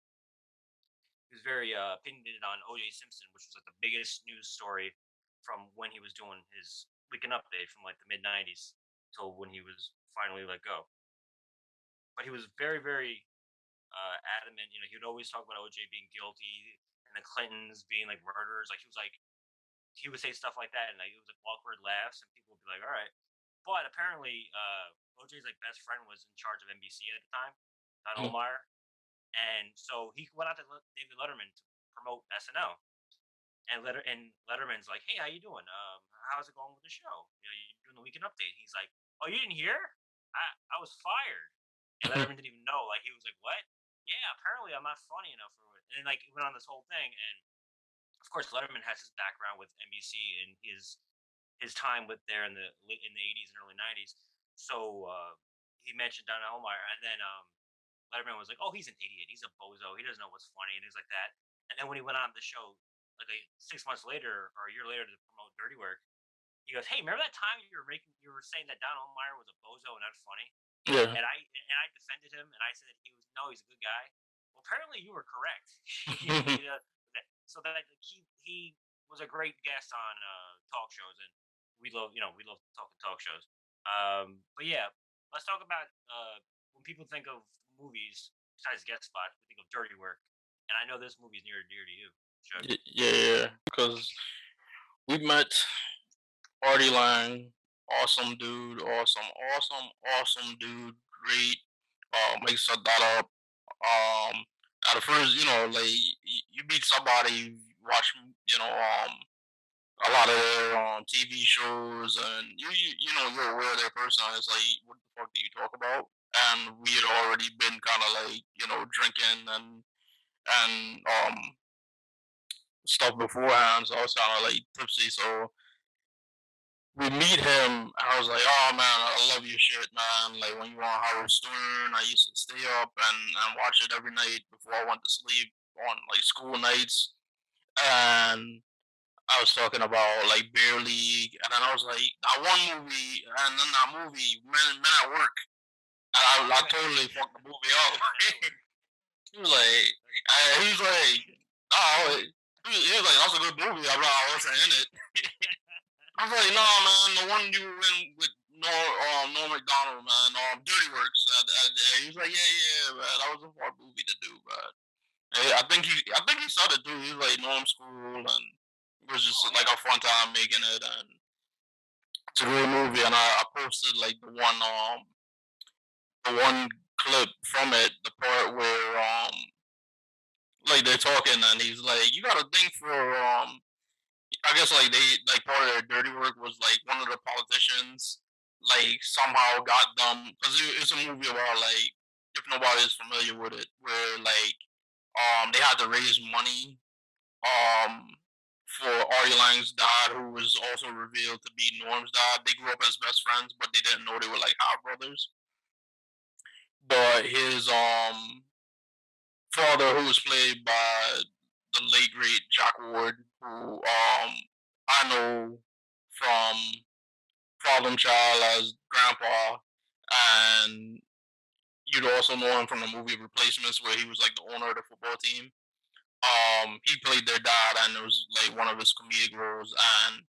he was very uh, opinionated on O.J. Simpson, which was like the biggest news story from when he was doing his weekend update from like the mid '90s till when he was finally let go. But he was very, very uh, adamant. You know, he would always talk about O.J. being guilty and the Clintons being like murderers. Like he was like, he would say stuff like that, and like it was like awkward laughs, and people would be like, "All right." But apparently, uh, O.J.'s like best friend was in charge of NBC at the time, Don mm. And so he went out to David Letterman to promote SNL. And Letter and Letterman's like, "Hey, how you doing? Um, how's it going with the show? You know, you're doing the weekend update?" He's like, "Oh, you didn't hear? I I was fired." And <laughs> Letterman didn't even know. Like he was like, "What? Yeah, apparently I'm not funny enough for it." And then like he went on this whole thing, and of course Letterman has his background with NBC and his his time with there in the in the 80s and early 90s. So uh, he mentioned Don Ohlmeyer, and then um, Letterman was like, "Oh, he's an idiot. He's a bozo. He doesn't know what's funny and things like that." And then when he went on the show, like a, six months later or a year later to promote Dirty Work, he goes, "Hey, remember that time you were making you were saying that Don Ohlmeyer was a bozo and not funny?" Yeah. And I and I defended him and I said that he was no, he's a good guy. Well, apparently you were correct. <laughs> <laughs> so that he he was a great guest on uh, talk shows and we love you know we love talking talk shows. Um, but yeah, let's talk about uh, when people think of movies besides guest spots, we think of Dirty Work, and I know this movie is near and dear to you. Yeah, because we met Artie Lange, awesome dude, awesome, awesome, awesome dude, great, uh, makes a dollar. Um, at first, you know, like you meet somebody, watch, you know, um, a lot of their um, TV shows, and you, you you know you're aware of their personality. It's like, what the fuck do you talk about? And we had already been kind of like you know drinking and and um stuff beforehand, so I was kind of like tipsy. So we meet him, and I was like, "Oh man, I love your shit, man! Like when you were on Howard Stern, I used to stay up and, and watch it every night before I went to sleep on like school nights." And I was talking about like Beer League, and then I was like, "That one movie, and then that movie, Men, Men at Work." I, I totally fucked the movie up. <laughs> he was like, uh, he was like, "Oh." He was like, "That's a good movie." I'm like, "I wasn't in it." <laughs> I was like, "No, man, the one you were in with Nor um, Norm Macdonald, man, um, Dirty Works." Uh, he was like, "Yeah, yeah, man, that was a hard movie to do, but I think he, I think he saw it too. He was like Norm School, and it was just like a fun time making it, and it's a great movie. And I, I posted like the one, um, one clip from it, the part where um, like they're talking, and he's like, "You got to think for um." I guess like they like part of their dirty work was like one of the politicians like somehow got them because it's a movie about like if nobody is familiar with it where like um they had to raise money um for Artie Lange's dad who was also revealed to be Norm's dad. They grew up as best friends, but they didn't know they were like half brothers. But his um father, who was played by the late great Jack Warden, who um I know from Problem Child as Grandpa, and you'd also know him from the movie Replacements, where he was like the owner of the football team. Um, he played their dad, and it was like one of his comedic roles, and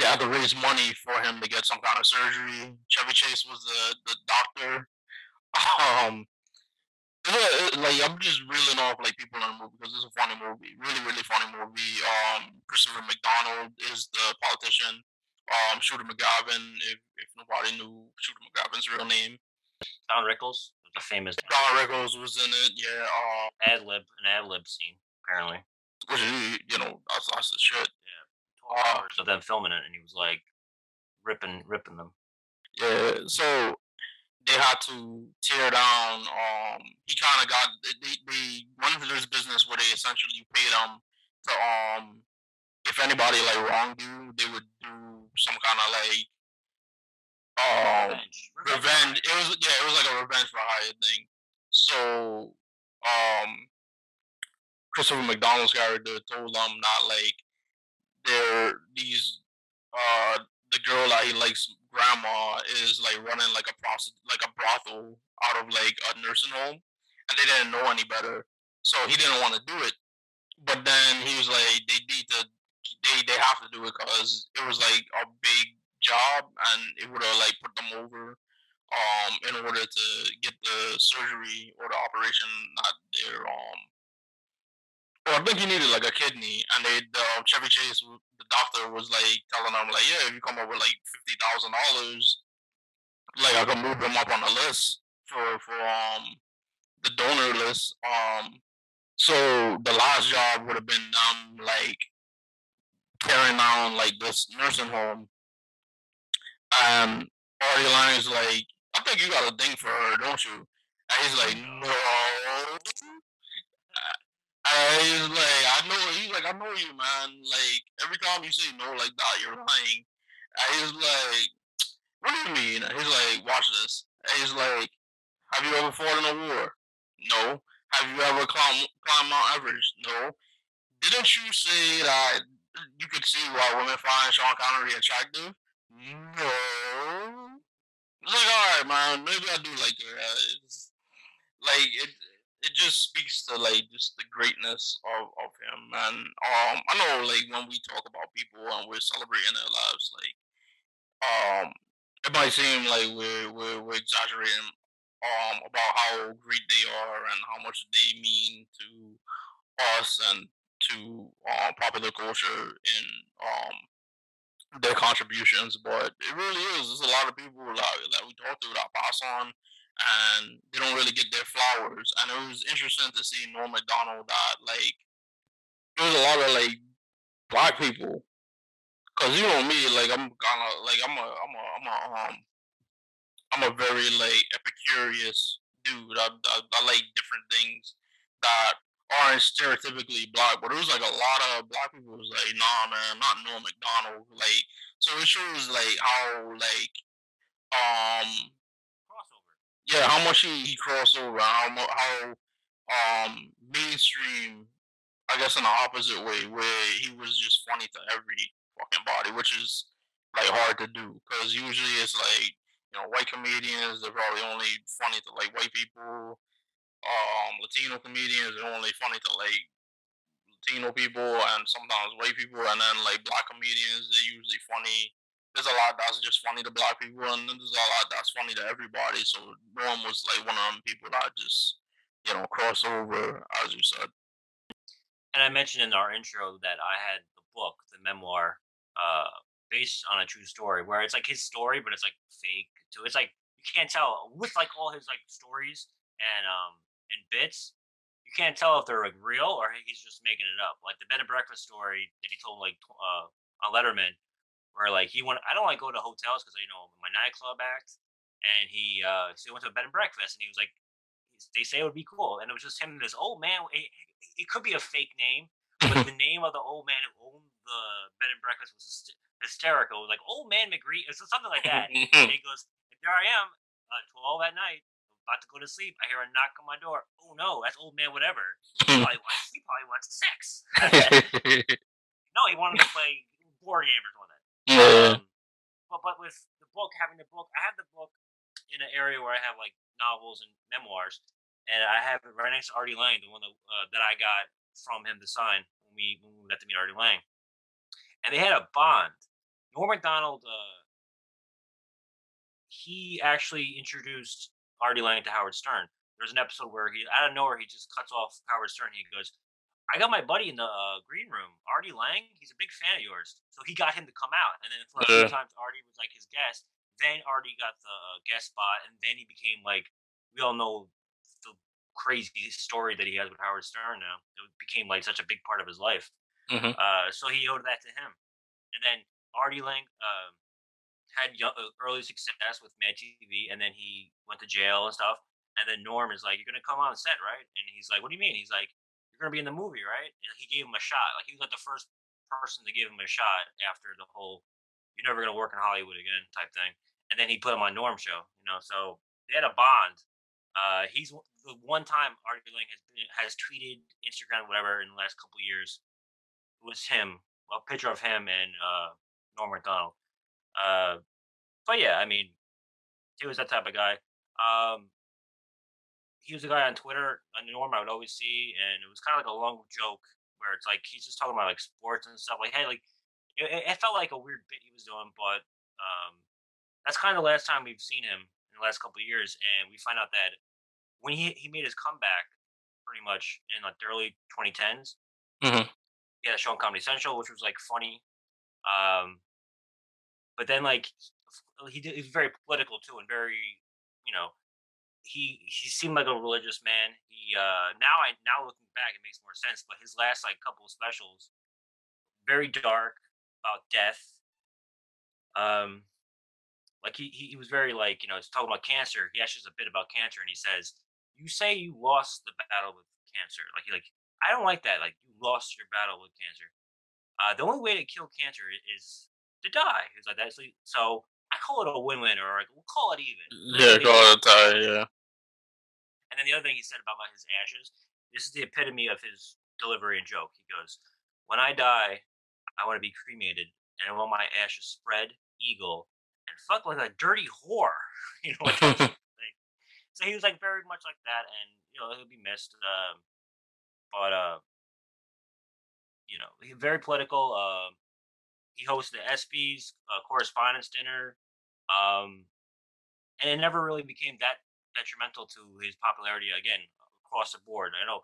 they had to raise money for him to get some kind of surgery. Chevy Chase was the the doctor. Um, like I'm just reeling off like people in the movie because it's a funny movie, really really funny movie. Um, Christopher McDonald is the politician. Um, Shooter McGavin, if if nobody knew Shooter McGavin's real name, Don Rickles, the famous Don Rickles was in it. Yeah. Um, ad lib, an ad lib scene apparently. which is you know that's that's the shit. Twelve Uh, hours of them filming it, and he was like ripping, ripping them. Yeah, so they had to tear down. Um, he kind of got they they went into this business where they essentially paid him to um, if anybody like wronged you, they would do some kind of like um Revenge. revenge. It was yeah, it was like a revenge for hire thing. So um, Christopher McDonald's character told them not like they're these uh the girl that he likes grandma is like running like a prosti- like a brothel out of like a nursing home and they didn't know any better so he didn't want to do it. But then he was like they need to they they have to do it because it was like a big job and it would have like put them over um in order to get the surgery or the operation not their um well, I think he needed like a kidney, and they the um, Chevy Chase, the doctor was like telling him like, yeah, if you come up with like fifty thousand dollars, like I can move him up on the list for for um the donor list. Um, so the last job would have been um like carrying on like this nursing home. And Artie Lange's like, I think you got a thing for her, don't you? And he's like, no. And he's like, I know. He's like, I know you, man. Like every time you say no like that, you're lying. And he's like, what do you mean? And he's like, watch this. And he's like, have you ever fought in a war? No. Have you ever climbed climbed Mount Everest? No. Didn't you say that you could see why women find Sean Connery attractive? No. It's like, all right, man. Maybe I do like her. Uh, like it, it just speaks to like just the greatness of, of him. And um, I know like when we talk about people and we're celebrating their lives, like um, it might seem like we're we're, we're exaggerating um about how great they are and how much they mean to us and to uh, popular culture in um their contributions, but it really is. There's a lot of people that, that we talk to that pass on and they don't really get their flowers. And it was interesting to see Norm Macdonald that like there was a lot of like black people Cause you know me, like I'm gonna like I'm a I'm a I'm a um I'm a very like epicurious dude. I, I, I like different things that aren't stereotypically black, but it was like a lot of black people was like, nah man, not Norm Macdonald. Like so it shows like how like um. Yeah, how much he, he crossed over, how how um mainstream I guess in the opposite way, where he was just funny to every fucking body, which is like hard to do because usually it's like you know white comedians they're probably only funny to like white people. Um, Latino comedians are only funny to like Latino people and sometimes white people, and then like black comedians they're usually funny. There's a lot that's just funny to black people, and then there's a lot that's funny to everybody. So Norm was like one of them people that just you know cross over, as you said. And I mentioned in our intro that I had the book, the memoir, uh, based on a true story, where it's like his story, but it's like fake too. It's like you can't tell with like all his like stories and um and bits. You can't tell if they're like real or he's just making it up. Like the bed and breakfast story that he told like uh on Letterman, where like he went. I don't like go to hotels because you know my nightclub act, and he uh so he went to a bed and breakfast and he was like they say it would be cool. And it was just him and this old man. It, it could be a fake name, but <laughs> the name of the old man who owned the bed and breakfast was hysterical. It was like Old Man McGree, or something like that. and he goes, there I am, uh, 12 at night, about to go to sleep. I hear a knock on my door. Oh no, that's Old Man whatever. He <laughs> probably wants, he probably wants sex. <laughs> no, he wanted to play board games or something. Yeah. Um, but but with the book, having the book, I have the book in an area where I have like novels and memoirs, and I have it right next to Artie Lange, the one that, uh, that I got from him to sign when we when we got to meet Artie Lange, and they had a bond. Norm Macdonald, uh, he actually introduced Artie Lange to Howard Stern. There's an episode where he out of nowhere he just cuts off Howard Stern. He goes, I got my buddy in the uh, green room, Artie Lange. He's a big fan of yours, so he got him to come out. And then for a few times, Artie was like his guest. Then Artie got the uh, guest spot, and then he became like we all know the crazy story that he has with Howard Stern. Now it became like such a big part of his life. Mhm. Uh, so he owed that to him. And then Artie Lange uh, had young, uh, early success with Mad TV, and then he went to jail and stuff. And then Norm is like, "You're gonna come on set, right?" And he's like, "What do you mean?" He's like, "You're gonna be in the movie, right?" And he gave him a shot. Like he was like the first person to give him a shot after the whole "You're never gonna work in Hollywood again" type thing. And then he put him on Norm show, you know. So they had a bond. Uh, he's the one time Artie Lange has been, has tweeted, Instagram, whatever, in the last couple years was him, a picture of him and uh, Norm Macdonald. Uh, but yeah, I mean, he was that type of guy. Um, he was a guy on Twitter, on Norm I would always see, and it was kind of like a long joke where it's like he's just talking about like sports and stuff. Like, hey, like it, it- felt like a weird bit he was doing, but um, that's kind of the last time we've seen him in the last couple of years, and we find out that when he he made his comeback, pretty much in like the early 2010s, Mhm. he had a show on Comedy Central, which was like funny. Um, but then like he did, he was very political too, and very you know he he seemed like a religious man. He uh now I now looking back it makes more sense. But his last like couple of specials, very dark about death. Um, like he he was very like you know he's talking about cancer. He has a bit about cancer, and he says, "You say you lost the battle with cancer." Like he like I don't like that. Like you lost your battle with cancer. Uh, the only way to kill cancer is to die. He's like that. So, so I call it a win-win, or like, we'll call it even. Yeah, call it a tie. Yeah. and then the other thing he said about his ashes, this is the epitome of his delivery and joke. He goes, "When I die, I want to be cremated, and I want my ashes spread, eagle, and fuck like a dirty whore." <laughs> you know, <laughs> like that sort of thing. So he was like very much like that, and you know he'll be missed. Um, but uh, you know, very political. Um, he hosted the ESPYS uh, correspondence dinner, um, and it never really became that detrimental to his popularity again across the board. I know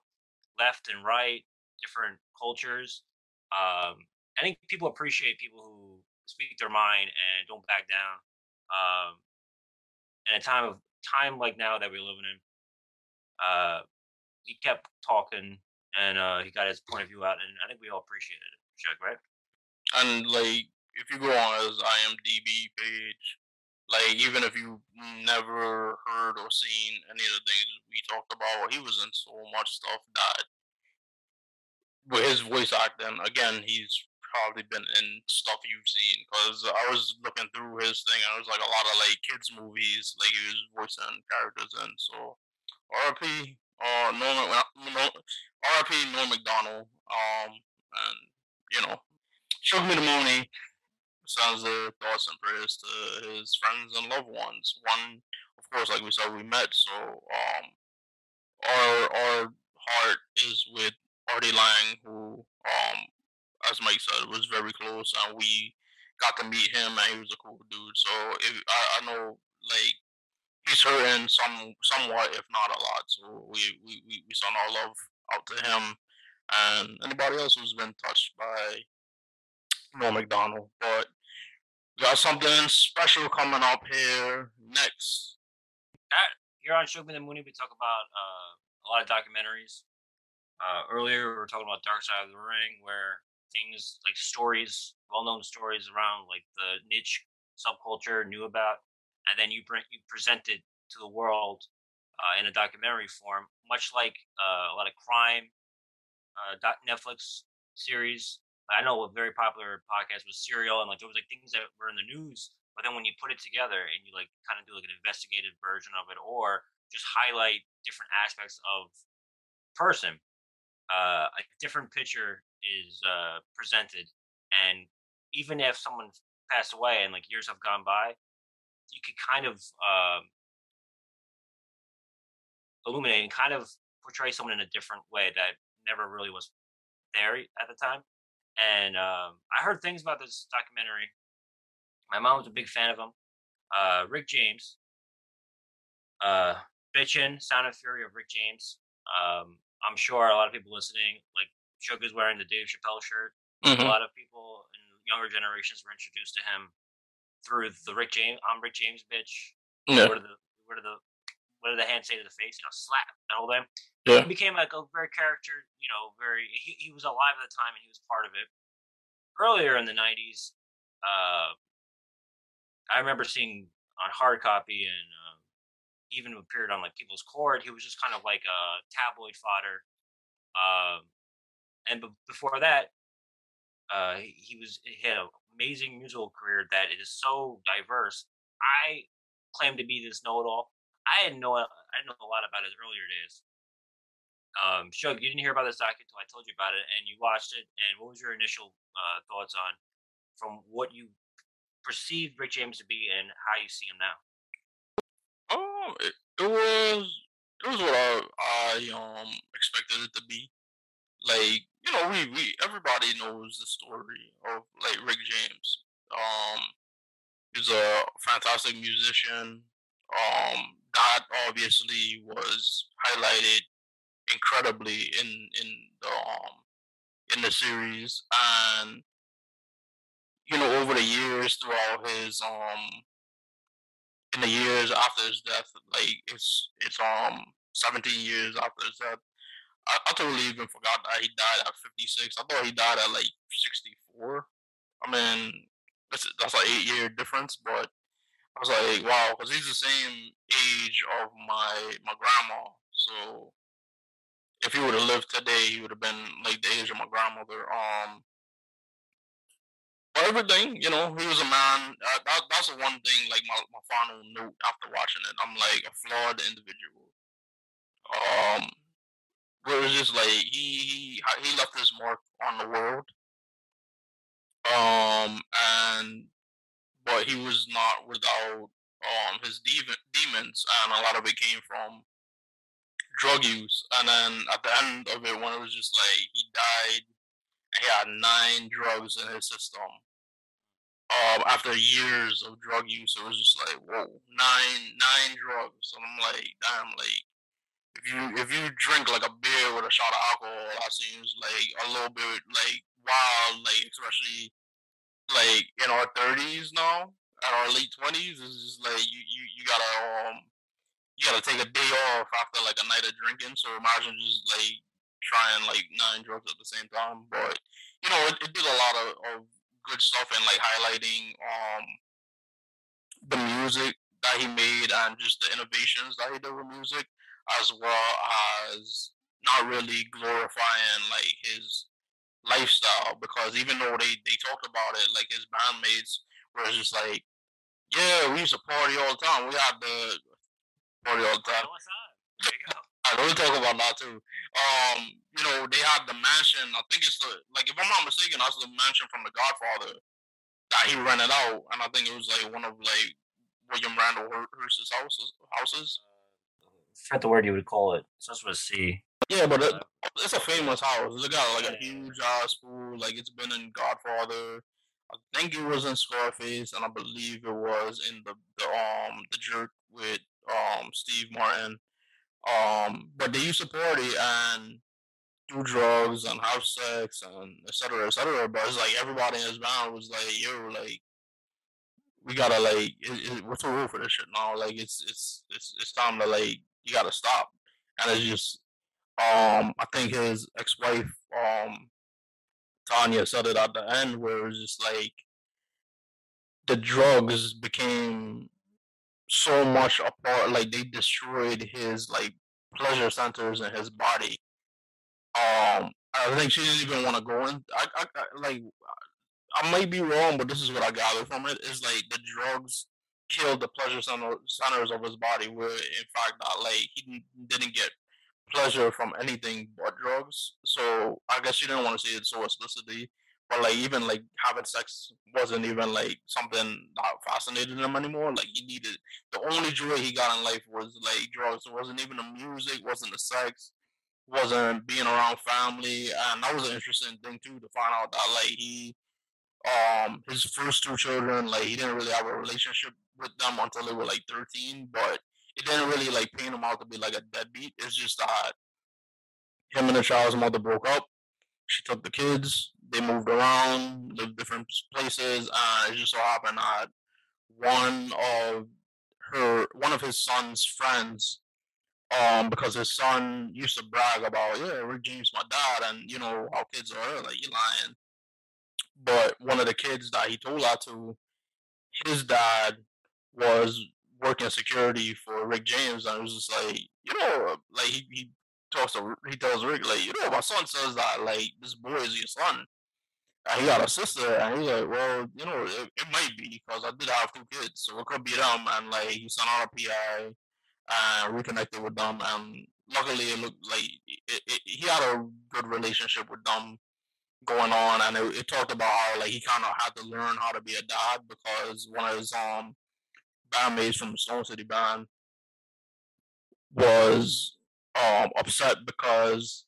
left and right, different cultures. Um, I think people appreciate people who speak their mind and don't back down. Um, in a time of time like now that we're living in, uh, he kept talking and uh, he got his point of view out, and I think we all appreciated it. Chuck, right? and like if you go on his IMDb page, like even if you never heard or seen any of the things we talked about, he was in so much stuff that with his voice acting, again, he's probably been in stuff you've seen. Because I was looking through his thing, and it was like a lot of like kids movies, like he was voicing characters in. So, R.I.P. Uh, Norman, R.I.P. Norm Macdonald. Um, and you know, show me the McNamee sends their thoughts and prayers to his friends and loved ones. One, of course, like we said, we met. So, um, our our heart is with Artie Lange, who, um, as Mike said, was very close, and we got to meet him, and he was a cool dude. So if, I, I know, like, he's hurting some somewhat, if not a lot. So we we we, we send our love out to him, and anybody else who's been touched by Norm Macdonald. But got something special coming up here next. That here on Show Me the Mooney, we talk about uh, a lot of documentaries. Uh, earlier, we were talking about Dark Side of the Ring, where things like stories, well-known stories around like the niche subculture knew about, and then you bring you present it to the world uh, in a documentary form, much like uh, a lot of crime uh, Netflix series. I know a very popular podcast was Serial, and like there was like things that were in the news, but then when you put it together and you like kind of do like an investigative version of it, or just highlight different aspects of person uh, a different picture is uh, presented, and even if someone passed away and like years have gone by, you could kind of uh, illuminate and kind of portray someone in a different way that never really was there at the time. And um, I heard things about this documentary. My mom was a big fan of him. Uh, Rick James, uh, Bitchin, Sound and Fury of Rick James. Um, I'm sure a lot of people listening, like Sugar's wearing the Dave Chappelle shirt. Mm-hmm. A lot of people in younger generations were introduced to him through the Rick James. I'm Rick James, bitch. Yeah. What are the what are the what did the hand say to the face? You know, slap that whole thing. Yeah. He became like a very character. You know, very he, he was alive at the time and he was part of it. Earlier in the '90s, uh, I remember seeing on hard copy and uh, even appeared on like People's Court. He was just kind of like a tabloid fodder. Um, and b- before that, uh, he was he had an amazing musical career that is so diverse. I claim to be this know-it-all. I didn't know I know a lot about his earlier days. Um, Shug, you didn't hear about this doc until I told you about it, and you watched it. And what was your initial uh, thoughts on from what you perceived Rick James to be and how you see him now? Um, it, it was it was what I, I um expected it to be. Like you know, we we everybody knows the story of like Rick James. Um, he's a fantastic musician. Um, that obviously was highlighted incredibly in in the um in the series and you know over the years throughout his um in the years after his death, like it's it's um 17 years after his death. I, I totally even forgot that he died at 56. I thought he died at like 64. I mean, that's that's like eight year difference, but I was like, wow, because he's the same age of my my grandma. So if he would have lived today, he would have been like the age of my grandmother. Um, but everything, you know, he was a man. Uh, that, that's the one thing, like my, my final note after watching it. I'm like a flawed individual. Um, where it was just like he he he left his mark on the world. Um, and but he was not without um his demon, demons, and a lot of it came from drug use. And then at the end of it, when it was just like he died he had nine drugs in his system um, after years of drug use, it was just like, whoa, nine nine drugs, and I'm like, damn, like if you if you drink like a beer with a shot of alcohol, that seems like a little bit like wild, like especially like in our thirties now, at our late twenties, it's just like you you you gotta um you gotta take a day off after like a night of drinking. So imagine just like trying like nine drugs at the same time, but you know it, it did a lot of, of good stuff in like highlighting um the music that he made and just the innovations that he did with music, as well as not really glorifying like his lifestyle because even though they they talked about it, like his bandmates were just like, yeah, we used to party all the time. We had the party all the time. <laughs> There you go. I don't talk about that too. Um, you know, they had the mansion. I think it's the like if I'm not mistaken, that's the mansion from The Godfather that he rented out, and I think it was like one of like William Randolph Hearst's houses. Houses. I forgot the word you would call it. So that's what a C. Yeah, but it, it's a famous house. It got like a huge ass pool. Like it's been in Godfather. I think it was in Scarface, and I believe it was in the the um the jerk with um Steve Martin. Um, but they used to party and do drugs and have sex and et cetera, et cetera. But it's like everybody in his band was like, "Yo, like, we gotta like, it, it, we're too old for this shit now. Like, it's it's it's it's time to like, you gotta stop." And it's just, um, I think his ex-wife, um, Tanya, said it at the end where it was just like, the drugs became so much apart. Like they destroyed his like pleasure centers in his body. Um, I think she didn't even want to go in. I, I, I like, I might be wrong, but this is what I gather from it. Is like the drugs killed the pleasure center, centers of his body, where in fact, like he didn't get pleasure from anything but drugs. So I guess she didn't want to see it so explicitly. But like even like having sex wasn't even like something that fascinated him anymore. Like he needed the only joy he got in life was like drugs. It wasn't even the music, wasn't the sex, wasn't being around family, and that was an interesting thing too to find out that like he, um, his first two children, like he didn't really have a relationship with them until they were like thirteen, but it didn't really like paint him out to be like a deadbeat. It's just that him and the child's mother broke up. She took the kids they moved around, lived different places. Uh, it just so happened that one of her, one of his son's friends, um, because his son used to brag about, yeah, Rick James, my dad, and you know how kids are, like you lying. But one of the kids that he told that to, his dad was working security for Rick James, and it was just like, you know, like he, he talks to he tells Rick like, you know, my son says that like this boy is your son and he got a sister, and he's like, well, you know, it, it might be because I did have two kids, so it could be them. And like he sent out a PI and reconnected with them, and luckily it looked like it, it, he had a good relationship with them going on, and it, talked about how like he kind of had to learn how to be a dad because one of his um bandmates from the Stone City Band was um upset because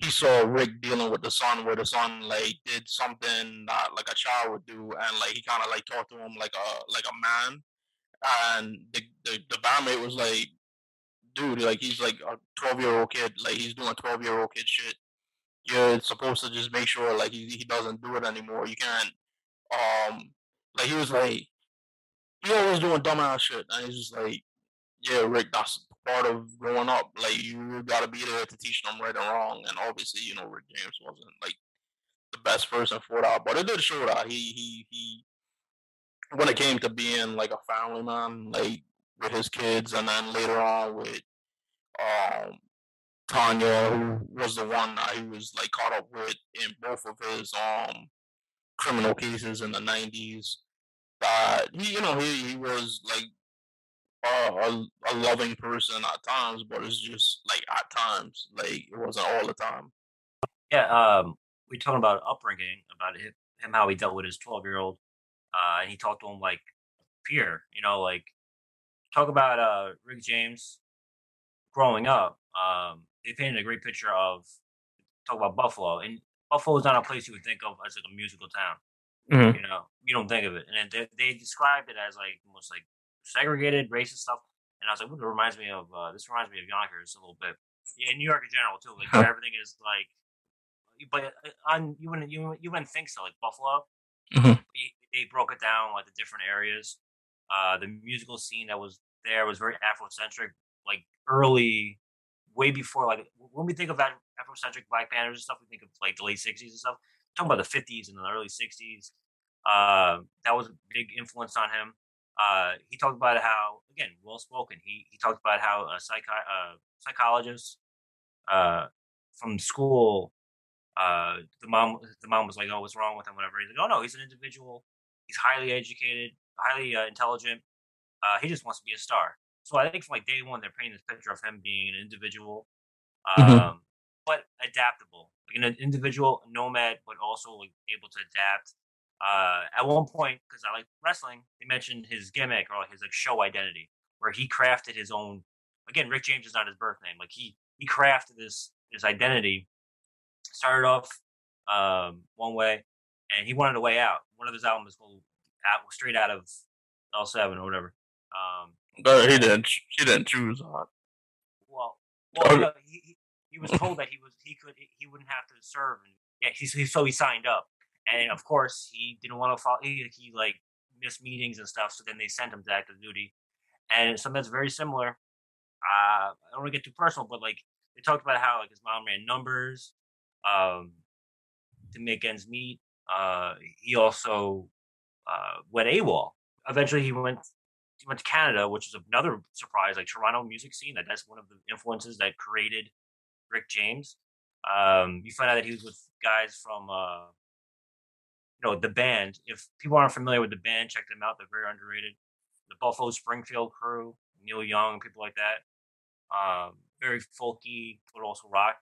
he saw Rick dealing with the son, where the son like did something that like a child would do, and like he kind of like talked to him like a like a man, and the the, the bandmate was like, dude, like he's like a twelve year old kid, like he's doing twelve year old kid shit. You're supposed to just make sure like he he doesn't do it anymore. You can't, um, like he was like, he always doing dumbass shit, and he's just like, yeah, Rick, that's part of growing up. Like you got to be there to teach them right and wrong. And obviously, you know, Rick James wasn't like the best person for that, but it did show that he he he when it came to being like a family man, like with his kids, and then later on with um Tanya, who was the one that he was like caught up with in both of his um criminal cases in the nineties. That he, you know, he, he was like a, a loving person at times, but it's just like at times, like it wasn't all the time. Yeah, um, we talking about upbringing, about him, him how he dealt with his twelve year old, uh, and he talked to him like peer, you know, like talk about uh Rick James growing up. Um, they painted a great picture of talk about Buffalo, and Buffalo is not a place you would think of as like a musical town. Mm-hmm. You know, you don't think of it, and they, they described it as like almost like segregated, racist stuff. And I was like, it reminds me of uh, this reminds me of Yonkers a little bit. Yeah, New York in general too. Like everything is like, but uh, on you wouldn't you you wouldn't think so. Like Buffalo, mm-hmm. they, they, broke it down like the different areas. Uh, the musical scene that was there was very Afrocentric, like early, way before like when we think of that Afrocentric Black Panthers and stuff, we think of like the late '60s and stuff. talking about the '50s and the early '60s. Uh, that was a big influence on him. Uh, he talked about how, again, well spoken. He he talked about how a psych uh, psychologist uh, from school, uh, the mom the mom was like, "Oh, what's wrong with him?" Whatever. He's like, "Oh no, he's an individual. He's highly educated, highly uh, intelligent. Uh, he just wants to be a star." So I think from like day one, they're painting this picture of him being an individual, um, Mhm. but adaptable, like an individual nomad, but also like able to adapt. Uh, at one point, because I like wrestling, they mentioned his gimmick or his like show identity, where he crafted his own. Again, Rick James is not his birth name. Like he he crafted this this identity. Started off um, one way, and he wanted a way out. One of his albums is called out, "Straight Out of L 7 or whatever. Um, But he didn't. He didn't choose that. well, Oh, well, no, he, he was told that he was he could he wouldn't have to serve, and yeah, he so he signed up, and of course he didn't want to follow. He, he like missed meetings and stuff, so then they sent him to active duty, and something that's very similar. Uh, I don't want to get too personal, but like they talked about how like his mom ran numbers, um, to make ends meet. Uh, he also uh, went AWOL. Eventually, he went he went to Canada, which is another surprise. Like Toronto music scene, that that's one of the influences that created Rick James. Um, you find out that he was with guys from uh, you know the band. If people aren't familiar with the band, check them out. They're very underrated. The Buffalo Springfield crew, Neil Young, people like that. Um, very folky, but also rock,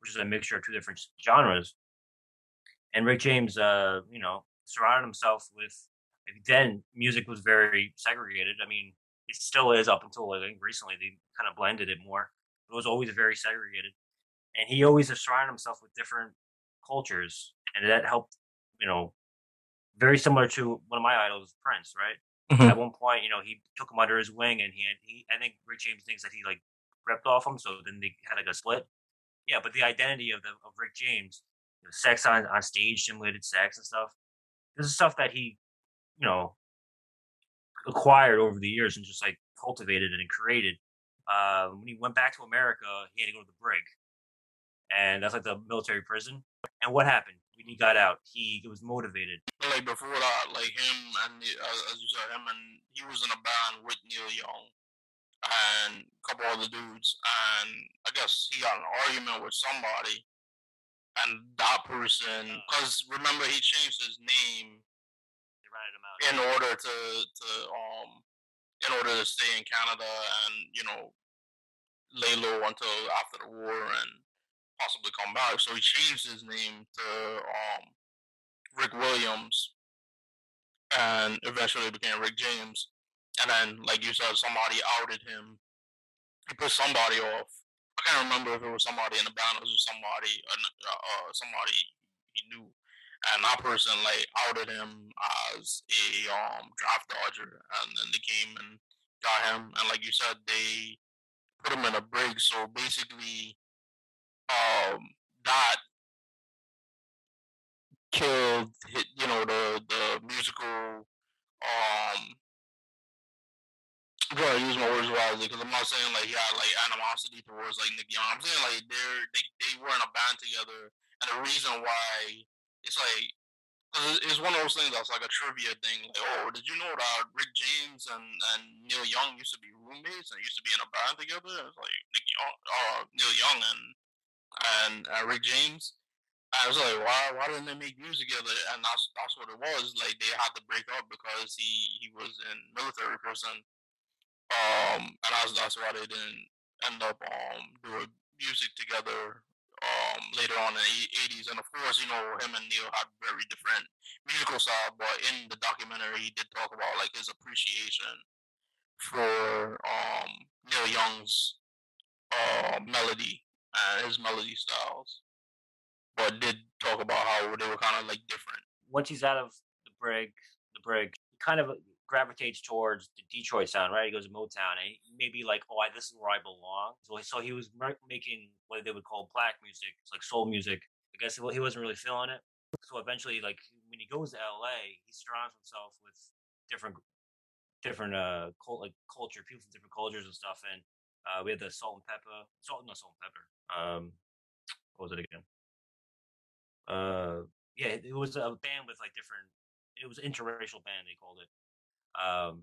which is a mixture of two different genres. And Rick James, uh, you know, surrounded himself with. Then music was very segregated. I mean, it still is up until I think recently they kind of blended it more. It was always very segregated, and he always surrounded himself with different cultures, and that helped. You know, very similar to one of my idols, Prince, right? Mhm. At one point, you know, he took him under his wing, and he had he. I think Rick James thinks that he like ripped off him, so then they had like a split. Yeah, but the identity of the of Rick James, you know, sex on on stage, simulated sex and stuff. This is stuff that he, you know, acquired over the years and just like cultivated and created. Uh, when he went back to America, he had to go to the brig, and that's like the military prison. And what happened when he got out? He was motivated. Like before that, like him and the- as as you said, him and he was in a band with Neil Young and a couple other dudes, and I guess he got an argument with somebody, and that person, because remember he changed his name in order to to um in order to stay in Canada and you know lay low until after the war and possibly come back. So he changed his name to um Rick Williams and eventually became Rick James. And then like you said, somebody outed him. He put somebody off. I can't remember if it was somebody in the band or somebody uh, uh somebody he knew and that person like outed him as a um draft dodger and then they came and got him and like you said they put him in a brig so basically um that killed hi- you know the the musical um to use my words wisely because I'm not saying like he had like animosity towards like Nick Young. I'm saying like they're they, they were in a band together and the reason why it's like it's- one of those things that's like a trivia thing. Like, oh, did you know that Rick James and, and Neil Young used to be roommates and used to be in a band together? It's like Nick Young, uh, Neil Young and and uh, Rick James. I was like, why why didn't they make music together? And that's that's what it was. Like they had to break up because he he was in military prison. Um, and that's that's why they didn't end up um doing music together um later on in the eighties. And of course, you know, him and Neil had very different musical style, but in the documentary he did talk about like his appreciation for um Neil Young's uh melody and his melody styles. But did talk about how they were kind of like different. Once he's out of the brig, the brig, he kind of gravitates towards the Detroit sound, right? He goes to Motown, and maybe like, oh, I, this is where I belong. So, so he was making what they would call black music, it's like soul music. I guess well, he wasn't really feeling it. So eventually, like when he goes to LA, he surrounds himself with different, different uh, cult, like culture, people from different cultures and stuff. And uh, we had the Salt and Pepper, Salt, not Salt and Pepper. Um, what was it again? Uh, yeah, it was a band with like different it was interracial band they called it, um,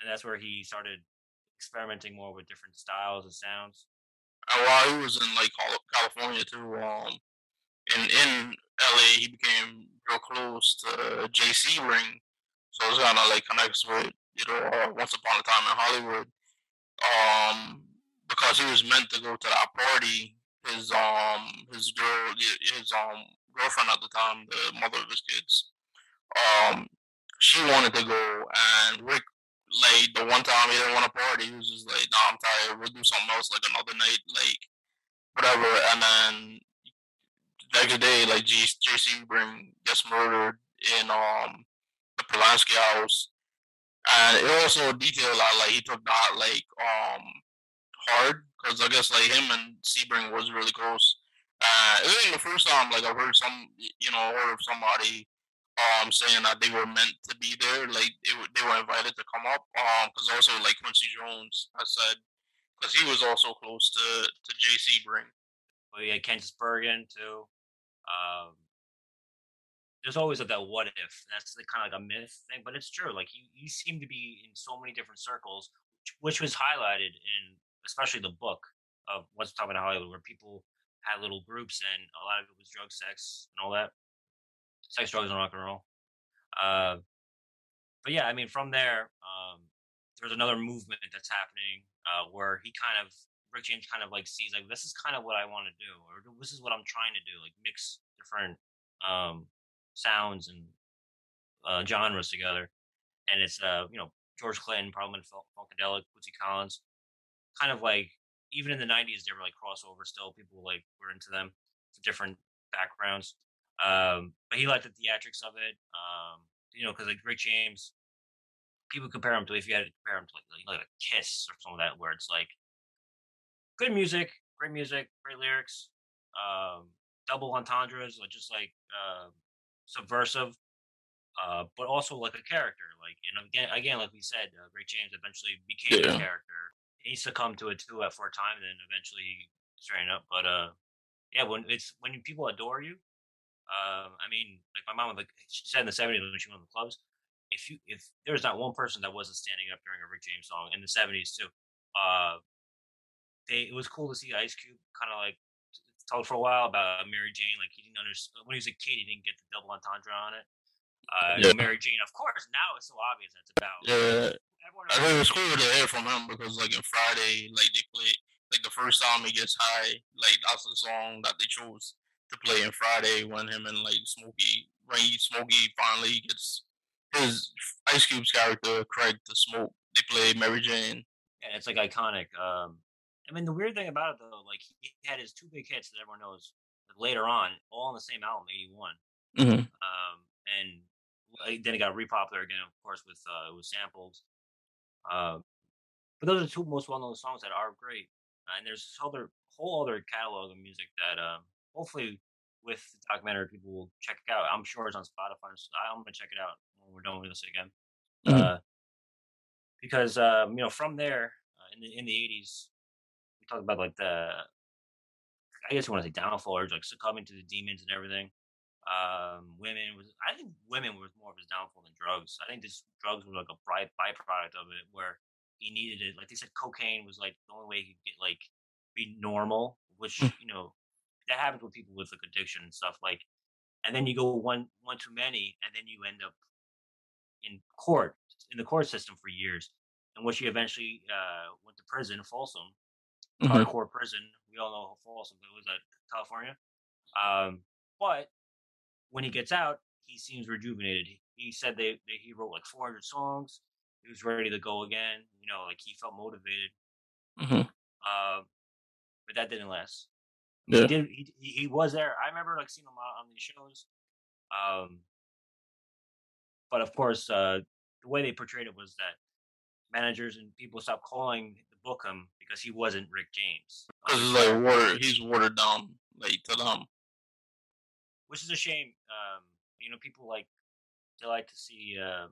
and that's where he started experimenting more with different styles and sounds. And while he was in like California too, um, in in LA, he became real close to Jay Sebring, so it's kind of like connects with you know uh, Once Upon a Time in Hollywood, um, because he was meant to go to that party. His um his girl his um girlfriend at the time, the mother of his kids, um, she wanted to go, and Rick like the one time he didn't want to party, he was just like, "Nah, I'm tired. We'll do something else, like another night, like whatever." And then the next day, like Jay Sebring gets murdered in um the Polanski house, and it also detailed that like he took that like um hard because I guess like him and Sebring was really close. Uh, it ain't the first time like I've heard some you know heard of somebody um saying that they were meant to be there, like they, they were invited to come up. Um, because also like Quincy Jones has said, because he was also close to to Jay Sebring. Well, yeah, Kansas Bergen too. Um, there's always that what if. That's the kind of like a myth thing, but it's true. Like you, you seem to be in so many different circles, which, which was highlighted in especially the book of What's Talking in Hollywood, where people had little groups and a lot of it was drug, sex, and all that. Sex, drugs, and rock and roll. Uh, but yeah, I mean, from there, um, there's another movement that's happening uh, where he kind of Rick James kind of like sees like this is kind of what I want to do, or this is what I'm trying to do, like mix different um, sounds and uh, genres together. And it's uh, you know George Clinton, Parliament Funkadelic, Bootsy Collins, kind of like even in the '90s they were like crossover. Still, people like were into them for different backgrounds. Um, but he liked the theatrics of it. Um, you know, because like Rick James, people compare him to if you had to compare him to like, like a Kiss or some of that, where it's like good music, great music, great lyrics, um, double entendres, like just like uh, subversive, uh, but also like a character. Like and again, again, like we said, uh, Rick James eventually became yeah. a character. He succumbed to it too at for a time, and then eventually straightened up. But uh, yeah, when it's when people adore you, um, I mean, like my mom, like she said in the '70s when she went to the clubs, if you if there's not one person that wasn't standing up during a Rick James song in the '70s too, uh, they it was cool to see Ice Cube kind of like talk for a while about Mary Jane. Like he didn't understand when he was a kid, he didn't get the double entendre on it. Uh, yeah. Mary Jane, of course, now it's so obvious that's about. Yeah, I think it was cool to hear from him because, like, in Friday, like they play, like the first time he gets high, like that's the song that they chose to play in Friday when him and like Smokey, when he, Smokey finally gets his Ice Cube's character Craig to smoke. They play Mary Jane. Yeah, it's like iconic. Um, I mean, the weird thing about it though, like he had his two big hits that everyone knows later on, all on the same album, '81. Mm-hmm. Um, and then it got repopular again, of course, with uh, it was sampled. Uh, but those are two most well-known songs that are great. Uh, and there's this other whole other catalog of music that um, hopefully with the documentary people will check it out. I'm sure it's on Spotify. So I'm gonna check it out when we're done with this again. Mm-hmm. Uh, because um, you know, from there uh, in the in the 80s, we talked about like the I guess you want to say downfall or like succumbing to the demons and everything. Um, women was I think women was more of his downfall than drugs. I think this drugs were like a by byproduct of it where he needed it. Like they said, cocaine was like the only way he could get like be normal, which hmm. you know that happens with people with like addiction and stuff. Like, and then you go one one too many, and then you end up in court in the court system for years, in which he eventually uh, went to prison, Folsom, mm-hmm. hardcore prison. We all know Folsom, but it was at California. Um, but when he gets out, he seems rejuvenated. He said they, they he wrote like 400 songs. He was ready to go again. You know, like he felt motivated. Mm-hmm. Uh, but that didn't last. Yeah. He did. He, he was there. I remember like seeing him on these shows. Um, but of course, uh, the way they portrayed it was that managers and people stopped calling the book him because he wasn't Rick James. This <laughs> is like water. He's <laughs> watered down, like to them. Which is a shame. Um, you know, people like they like to see um,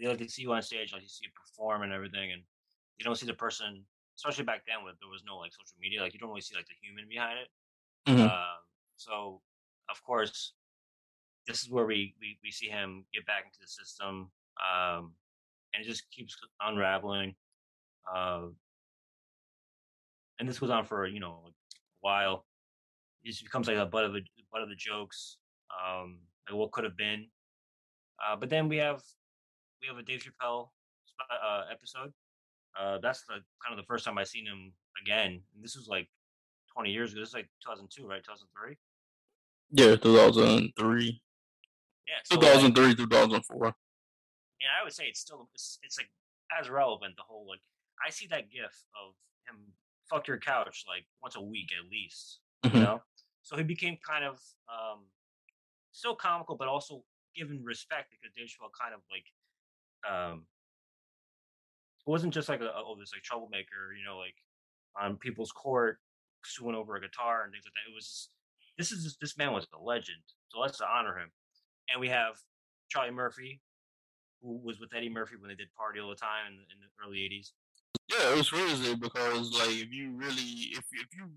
they like to see you on stage, like you see you perform and everything, and you don't see the person. Especially back then, when there was no like social media, like you don't really see like the human behind it. Mm-hmm. Uh, so, of course, this is where we, we we see him get back into the system, um, and it just keeps unraveling. Uh, and this goes on for you know a while. It just becomes like a butt of a butt of the jokes, um, like what could have been. Uh, but then we have we have a Dave Chappelle uh, episode. Uh, that's the kind of the first time I seen him again. And this was like 20 years ago. This is like 2002, right? 2003. Yeah, 2003. Yeah, so 2003, like, 2004. And I would say it's still it's, it's like as relevant. The whole like I see that gif of him fuck your couch like once a week at least. Mhm. You know, so he became kind of um still comical, but also given respect because Dave Chappelle kind of like um it wasn't just like a oh this like troublemaker, you know, like on people's court suing over a guitar and things like that. It was just, this is just, this man was a legend, so let's honor him. And we have Charlie Murphy, who was with Eddie Murphy when they did Party All the Time in, in the early '80s. Yeah, it was crazy because like if you really if if you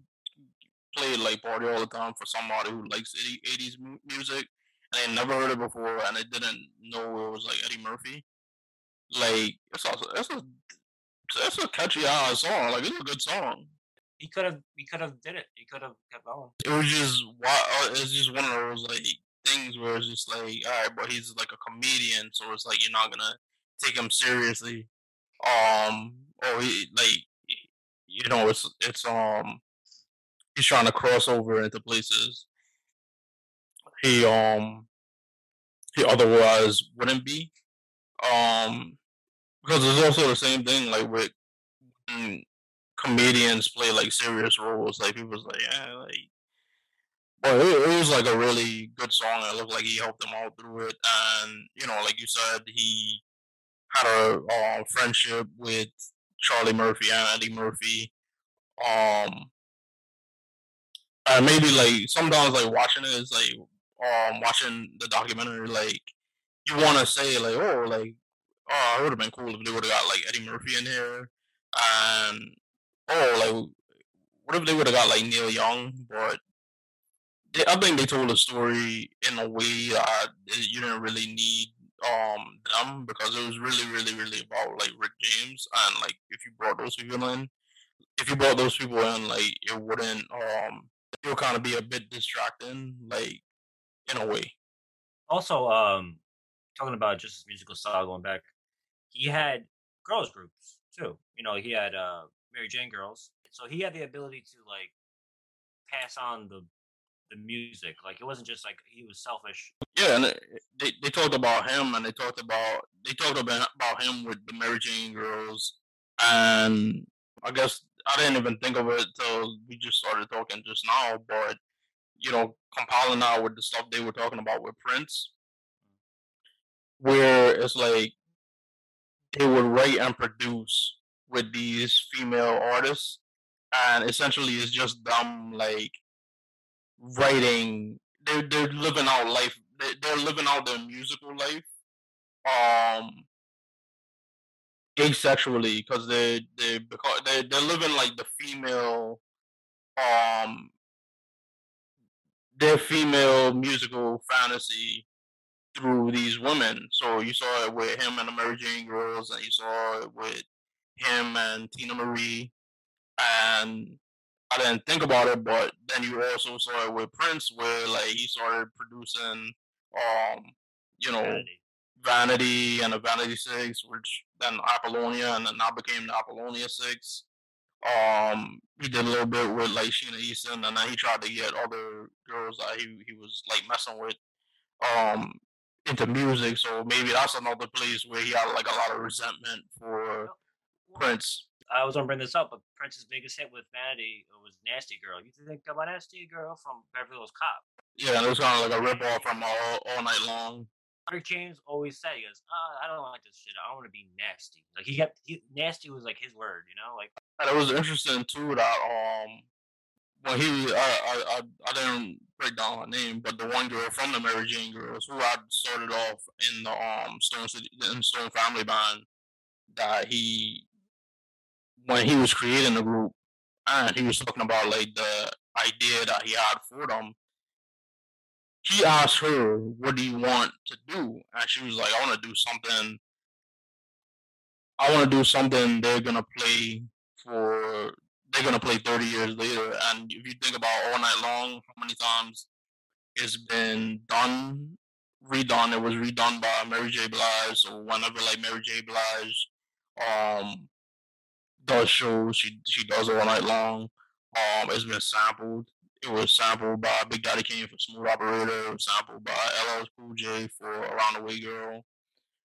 play like party all the time for somebody who likes 80, 80s music and they never heard it before and they didn't know it was like Eddie Murphy, like it's also it's a it's a catchy ass song. Like it's a good song. He could have he could have did it. He could have kept going. It was just why it's just one of those like things where it's just like all right, but he's like a comedian, so it's like you're not gonna take him seriously. Um, or he like you know it's it's um he's trying to cross over into places he um he otherwise wouldn't be um because it's also the same thing like with when comedians play like serious roles like people's like yeah like but it, it was like a really good song it looked like he helped them all through it and you know like you said he had a um, friendship with Charlie Murphy and Eddie Murphy um and maybe like sometimes like watching it is like um watching the documentary like you want to say like oh like oh it would have been cool if they would have got like Eddie Murphy in here and oh like what if they would have got like Neil Young? But they, I think they told the story in a way that you didn't really need um them because it was really really really about like Rick James and like if you brought those people in if you brought those people in like it wouldn't um would kind of be a bit distracting like in a way Also, um, talking about just his musical style going back, he had girls groups too. You know, he had uh Mary Jane girls, so he had the ability to like pass on the the music. Like it wasn't just like he was selfish. yeah and they, they talked about him and they talked about they talked about about him with the Mary Jane girls and I guess I didn't even think of it till we just started talking just now but you know compiling that with the stuff they were talking about with Prince where it's like they would write and produce with these female artists and essentially it's just them like writing they're, they're living out life they, they're living out their musical life um asexually because they they because they they're living like the female um their female musical fantasy through these women. So you saw it with him and the Mary Jane girls, and you saw it with him and Teena Marie. And I didn't think about it, but then you also saw it with Prince, where like he started producing, um, you know, Vanity. Vanity and a Vanity Six, which then Apollonia, and then I became the Apollonia Six. Um, he did a little bit with like Sheena Easton, and then he tried to get other girls that he he was like messing with, um, into music. So maybe that's another place where he had like a lot of resentment for Prince. I was gonna bring this up, but Prince's biggest hit with Vanity was "Nasty Girl." You think about "Nasty Girl" from Beverly Hills Cop? Yeah, it was kind of like a rip off from all, all night long. Rick James always said, "He goes, oh, I don't like this shit. I want to be nasty." Like he kept he, nasty was like his word, you know. Like And it was interesting too that um when he I I I, I didn't break down her name, but the one girl from the Mary Jane girls who had started off in the um Stone City in Stone Family Band that he when he was creating the group and he was talking about like the idea that he had for them he asked her, "What do you want to do?" And she was like, "I want to do something. I want to do something they're gonna play for. They're gonna play thirty years later." And if you think about all night long, how many times it's been done, redone? It was redone by Mary J. Blige. So whenever like Mary J. Blige, um, does shows, she she does all night long. Um, it's been sampled. It was sampled by Big Daddy Kane for Smooth Operator. It was sampled by LL Cool J for Around the Way Girl.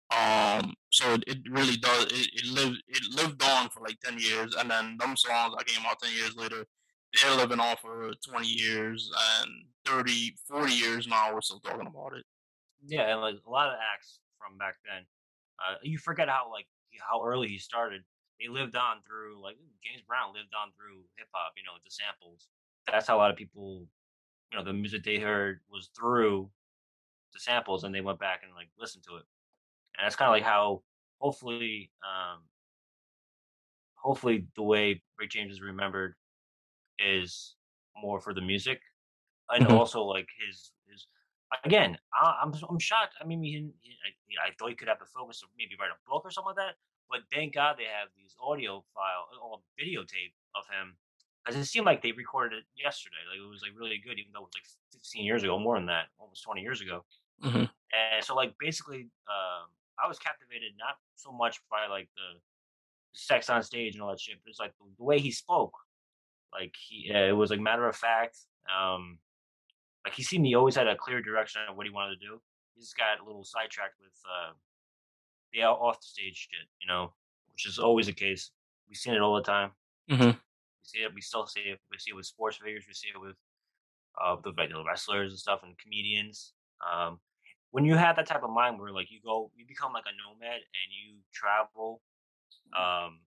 Um, so it, it really does. It, it lived it lived on for like ten years, and then them songs that came out ten years later, they're living on for twenty years and 30, 40 years now. We're still talking about it. Yeah, and like a lot of acts from back then. Uh, you forget how like how early he started. He lived on through like James Brown lived on through hip hop. You know, the samples that's how a lot of people, you know, the music they heard was through the samples, and they went back and like listened to it. And that's kind of like how, hopefully, um, hopefully the way Rick James is remembered is more for the music, and mm-hmm. also like his his. Again, I, am I'm, I'm shocked. I mean, he, he, I, I thought he could have the focus of maybe write a book or something like that. But thank God they have these audio file or videotape of him it seemed like they recorded it yesterday. Like it was like really good, even though it was like 15 years ago, more than that, almost 20 years ago. Mm-hmm. And so, like basically, um, I was captivated not so much by like the sex on stage and all that shit, but it's like the, the way he spoke. Like he, uh, it was like matter of fact. Um, like he seemed he always had a clear direction of what he wanted to do. He just got a little sidetracked with uh, the off the stage shit, you know, which is always the case. We've seen it all the time. Mm-hmm see it. We still see it. We see it with sports figures. We see it with uh, the, regular wrestlers and stuff and comedians. Um, when you have that type of mind where like you go, you become like a nomad and you travel, um,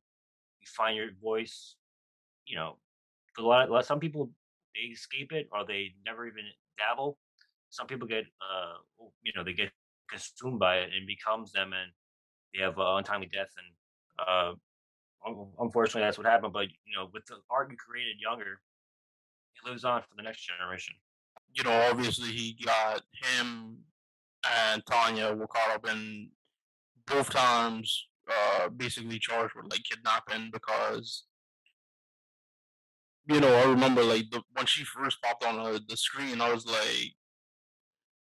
you find your voice. You know, a lot, of, some people they escape it or they never even dabble. Some people get, uh, you know, they get consumed by it and becomes them, and they have uh, untimely death. And uh, unfortunately, that's what happened. But you know, with the art you created younger, it lives on for the next generation. You know, obviously he got him and Tanya were caught up in both times, uh, basically charged with like kidnapping because. You know, I remember like the, when she first popped on the, the screen, I was like,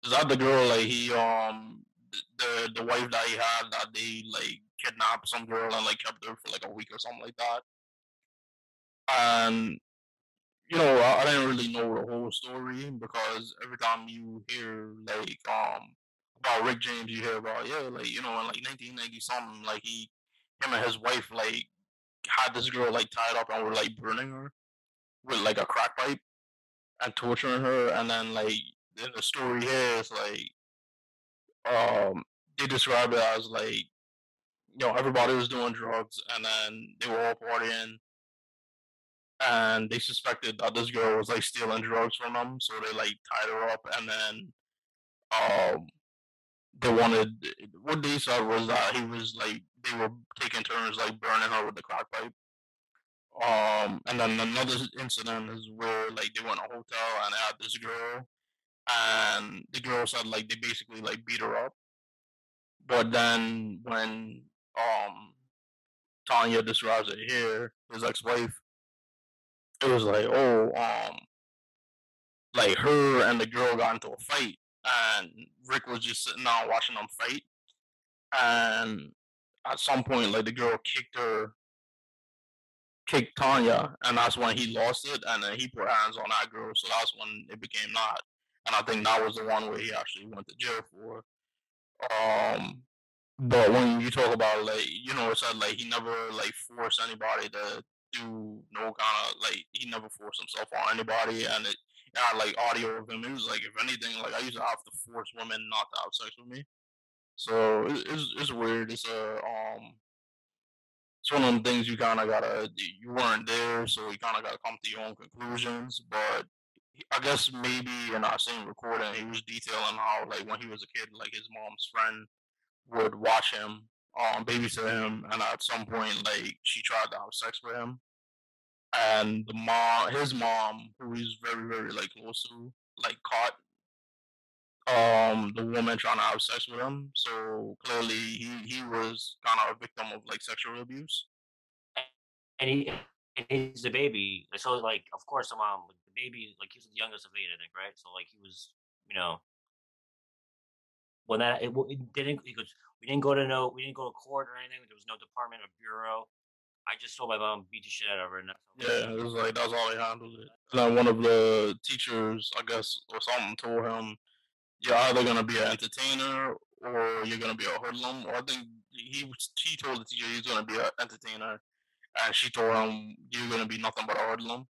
"Is that the girl? Like he, um, the the wife that he had that they like kidnapped some girl and like kept her for like a week or something like that. And you know, I, I didn't really know the whole story because every time you hear like um about Rick James, you hear about yeah, like you know, in like 1990 something, like he, him and his wife like had this girl like tied up and were like burning her with like a crack pipe and torturing her, and then like in the story here, it's like um they describe it as like you know, everybody was doing drugs and then they were all partying. And they suspected that this girl was like stealing drugs from them, so they like tied her up and then um they wanted what they said was that he was like they were taking turns like burning her with the crack pipe. Um and then another incident is where like they went to a hotel and had this girl and the girl said like they basically like beat her up. But then when um Tanya describes it here, his ex-wife. It was like, oh, um, like her and the girl got into a fight, and Rick was just sitting down watching them fight, and at some point, like the girl kicked her, kicked Tanya, and that's when he lost it, and then he put hands on that girl, so that's when it became not, and I think that was the one where he actually went to jail for. Um, but when you talk about like, you know, it's like he never like forced anybody to do no kind of like he never forced himself on anybody, and it, had like audio of him. It was like if anything, like I used to have to force women not to have sex with me. So it's it's weird. It's a um, it's one of them things you kind of gotta you weren't there, so you kind of gotta come to your own conclusions. But I guess maybe in our same recording, he was detailing how like when he was a kid, like his mom's friend would watch him, um, babysit him, and at some point, like she tried to have sex with him, and the mom, his mom, who he's very, very like close to, like caught um the woman trying to have sex with him. So clearly he he was kind of a victim of like sexual abuse. and he and he's the baby. So like, of course, the mom, the baby, like he was the youngest of eight, I think, right? So like he was, you know, when that it, it didn't. He goes, we didn't go to no, we didn't go to court or anything. There was no department or bureau. I just told my mom beat the shit out of her, and that's. Yeah, it was like that's how he handled it. <laughs> And then one of the teachers, I guess, or something, told him, "You're either gonna be an entertainer or you're gonna be a hoodlum." Or I think he he told the teacher he's gonna be an entertainer, and she told him, "You're gonna be nothing but a hoodlum."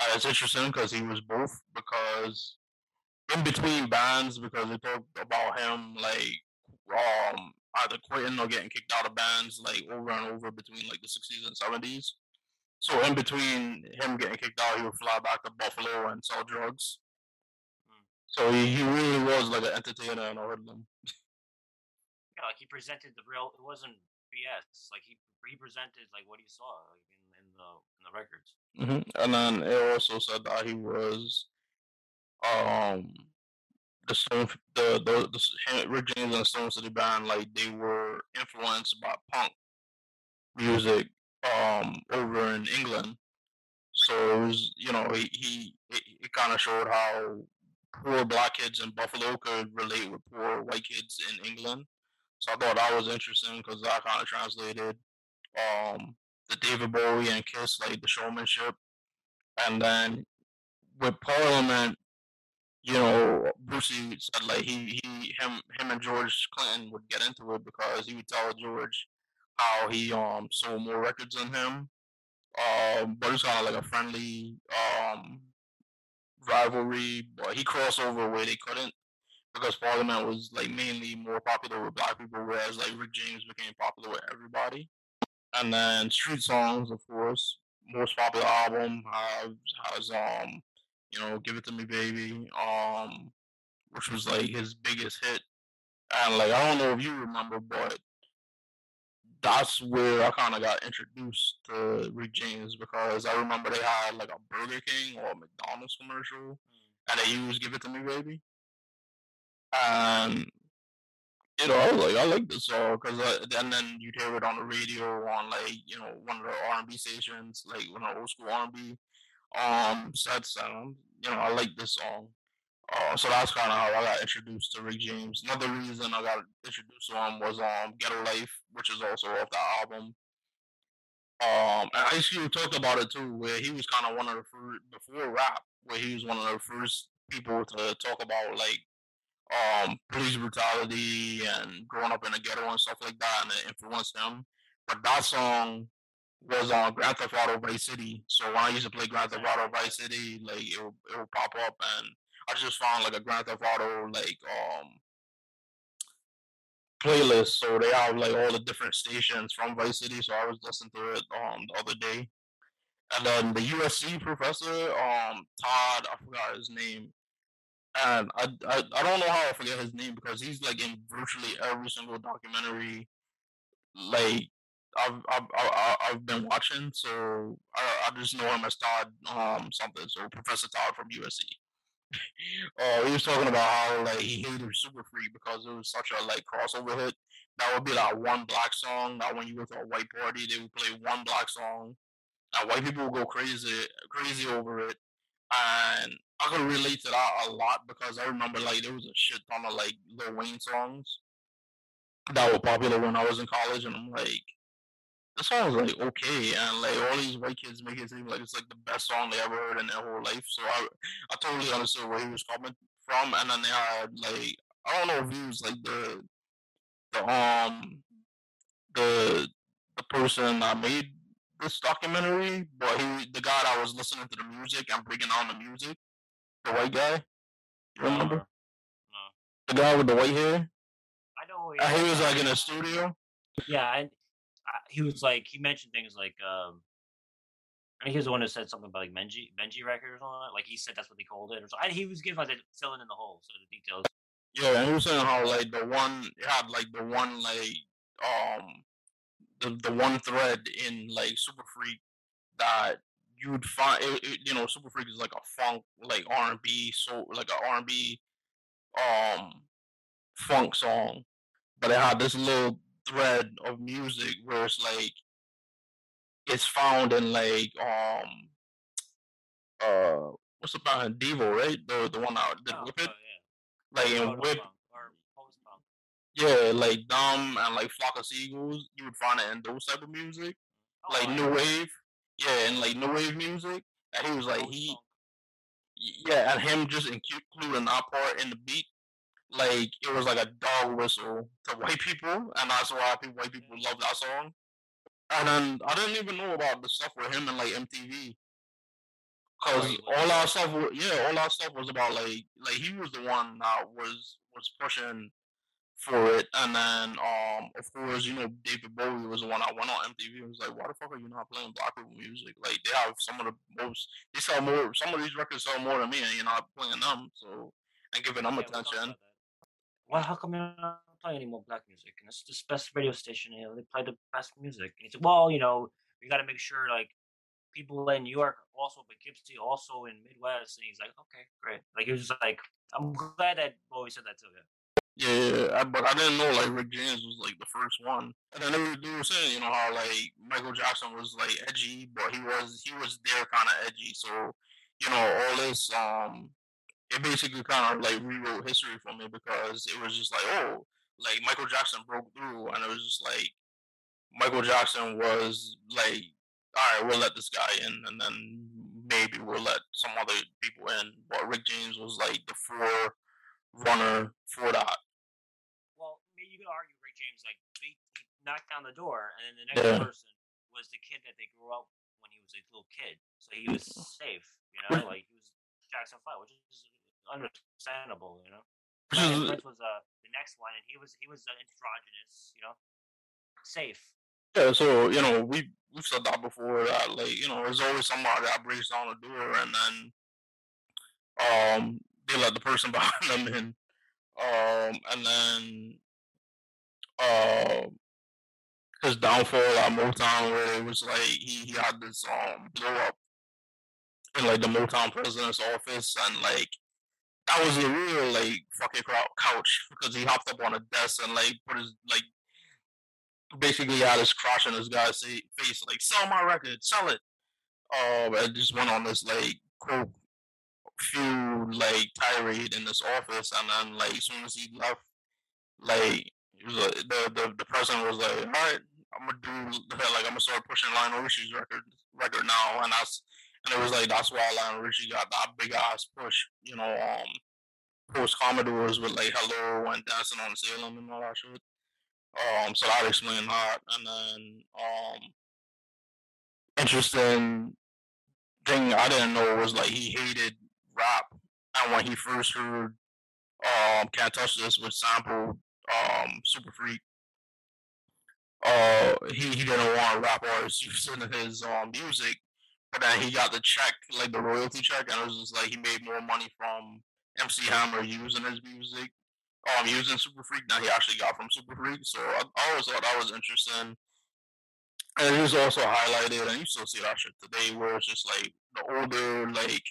And it's interesting because he was both. Because in between bands, because they talked about him like um either quitting or getting kicked out of bands like over and over between like the sixties and seventies. So in between him getting kicked out, he would fly back to Buffalo and sell drugs. Mm. So he, he really was like an entertainer and a hoodlum. Yeah, like he presented the real. It wasn't BS. Like he he presented like what he saw like in, in the in the records. hmm And then it also said that he was um the Stone the the, the Rick James and the Stone City Band like they were influenced by punk music um over in England. So it was you know he he it, it kind of showed how poor black kids in Buffalo could relate with poor white kids in England. So I thought that was interesting because I kind of translated um the David Bowie and Kiss like the showmanship, and then with Parliament, you know, Brucey said like he he him him and George Clinton would get into it because he would tell George how he um sold more records than him. Um, but it's kind of like a friendly um rivalry. But he crossed over where they couldn't because Parliament was like mainly more popular with black people, whereas like Rick James became popular with everybody. And then Street Songs, of course, most popular album has has um you know Give It to Me Baby um which was like his biggest hit. And like I don't know if you remember, but that's where I kind of got introduced to Rick James because I remember they had like a Burger King or a McDonald's commercial, and they used "Give It to Me, Baby." And you know, I was like, I like this song because, and then you'd hear it on the radio on like you know one of the R and B stations, like one of the old school R and B um sets, and you know, I like this song. Uh, so that's kind of how I got introduced to Rick James. Another reason I got introduced to him was um Ghetto Life, which is also off the album. Um, and Ice Cube talked about it too, where he was kind of one of the first before rap, where he was one of the first people to talk about like um police brutality and growing up in the ghetto and stuff like that, and it influenced him. But that song was on Grand Theft Auto Vice City. So when I used to play Grand Theft Auto Vice City, like it would, it would pop up, and I just found like a Grand Theft Auto like um playlist. So they have like all the different stations from Vice City. So I was listening to it um the other day. And then the USC professor, um, Todd, I forgot his name. And I, I I don't know how I forget his name because he's like in virtually every single documentary like I've I've I've, been watching. So I, I just know him as Todd um something. So Professor Todd from USC. <laughs> uh, he was talking about how like he hated Super Freak because it was such a like crossover hit. That would be like one black song. That when you go to a white party, they would play one black song, and white people would go crazy crazy over it. And I could relate to that a lot because I remember like there was a shit ton of like Lil Wayne songs that were popular when I was in college, and I'm like, this song was like okay, and like all these white kids make it seem like it's like the best song they ever heard in their whole life. So I, I totally understood where he was coming from, and then they had like I don't know if he was like the, the um, the the person that made this documentary, but he the guy that was listening to the music and breaking down the music, the white guy. You remember No. the guy with the white hair? I know. And he was like in a studio. Yeah, and he was like he mentioned things like um, I think he was the one who said something about like Benji Benji record or something. Like, he said that's what they called it, or so. He was giving like filling in the holes, so the details. Yeah, and he was saying how like the one had like the one like um the the one thread in like Super Freak that you would find it, it- you know Super Freak is like a funk like R and B so like a R and B um funk song, but it had this little thread of music where it's like it's found in like um uh what's about band Devo, right? The the one that did Oh, Whip It. oh, yeah. Like in Whip punk or post-punk. yeah, like Dumb and like Flock of Seagulls, you would find it in those type of music. Oh, like new know. wave. Yeah, and like new wave music. And he was like he yeah, and him just including that part in the beat, like it was like a dog whistle to white people, and that's why people, white people love that song. And then I didn't even know about the stuff with him and like MTV, cause all our stuff, yeah, all our stuff was about like like he was the one that was was pushing for it, and then um of course you know David Bowie was the one that went on MTV and was like, why the fuck are you not playing black people music? Like they have some of the most they sell more. Some of these records sell more than me, and you're not playing them. So and giving them Yeah, attention. Well, how come you're not playing any more black music? And it's the best radio station. You know, they play the best music. And he said, well, you know, we got to make sure like people in New York also, but Poughkeepsie also in Midwest. And he's like, okay, great. Like he was just like, I'm glad that Bowie said that too. Yeah. Yeah, I, but I didn't know like Rick James was like the first one. And they were, they were saying, you know, how like Michael Jackson was like edgy, but he was he was there kind of edgy. So you know, all this um, it basically kind of like rewrote history for me because it was just like, oh, like Michael Jackson broke through, and it was just like Michael Jackson was like, all right, we'll let this guy in, and then maybe we'll let some other people in. But Rick James was like the forerunner for that. Well, maybe you could argue Rick James like beat, he knocked down the door, and then the next Yeah. person was the kid that they grew up when he was a little kid, so he was safe. You know, like he was Jackson Five, which is understandable. You know, Which Prince was uh, the next one, and he was he was uh, androgynous. You know, safe. Yeah, so you know we we've said that before that like you know there's always somebody that breaks down the door and then um they let the person <laughs> behind them in um and then uh his downfall at Motown where it was like he, he had this um blow up in like the Motown president's office and like that was a real like fucking couch because he hopped up on a desk and like put his like basically had his crotch in this guy's face, like sell my record, sell it. Um, and just went on this like quote few like tirade in this office, and then like as soon as he left, like like, the the the president was like, all right, I'm gonna do like I'm gonna start pushing Lionel Richie's record record now, and that's and it was like that's why Lionel Richie got that big ass push, you know, um, post Commodores with like Hello and Dancing on Ceiling and all that shit. Um, so that explained that, and then um, interesting thing I didn't know was like he hated rap, and when he first heard um "Can't Touch This" with sample um Super Freak, uh, he he didn't want rap artists using his um music, then he got the check, like the royalty check, and it was just like he made more money from MC Hammer using his music um using Super Freak now. he actually got from Super Freak. So I, I always thought that was interesting. And it was also highlighted, and you still see that shit today, where it's just like the older, like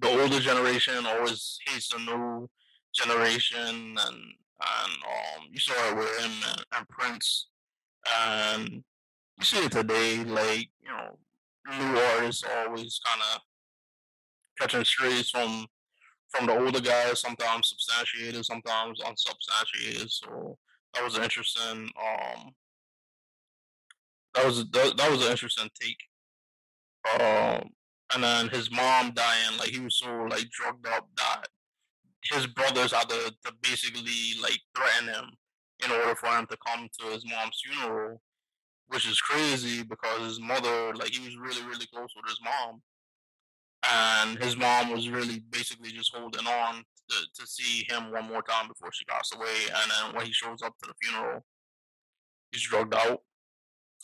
the older generation always hates the new generation, and and um you saw it with him and, and Prince, and you see it today, like you know, new artists always kind of catching strays from from the older guys, sometimes substantiated, sometimes unsubstantiated. So that was an interesting. Um, that was that, that was an interesting take. Um, and then his mom dying, like he was so like drugged up that his brothers had to, to basically like threaten him in order for him to come to his mom's funeral, which is crazy because his mother, like he was really really close with his mom and his mm-hmm. mom was really basically just holding on to, to see him one more time before she passed away. And then when he shows up to the funeral, he's drugged out.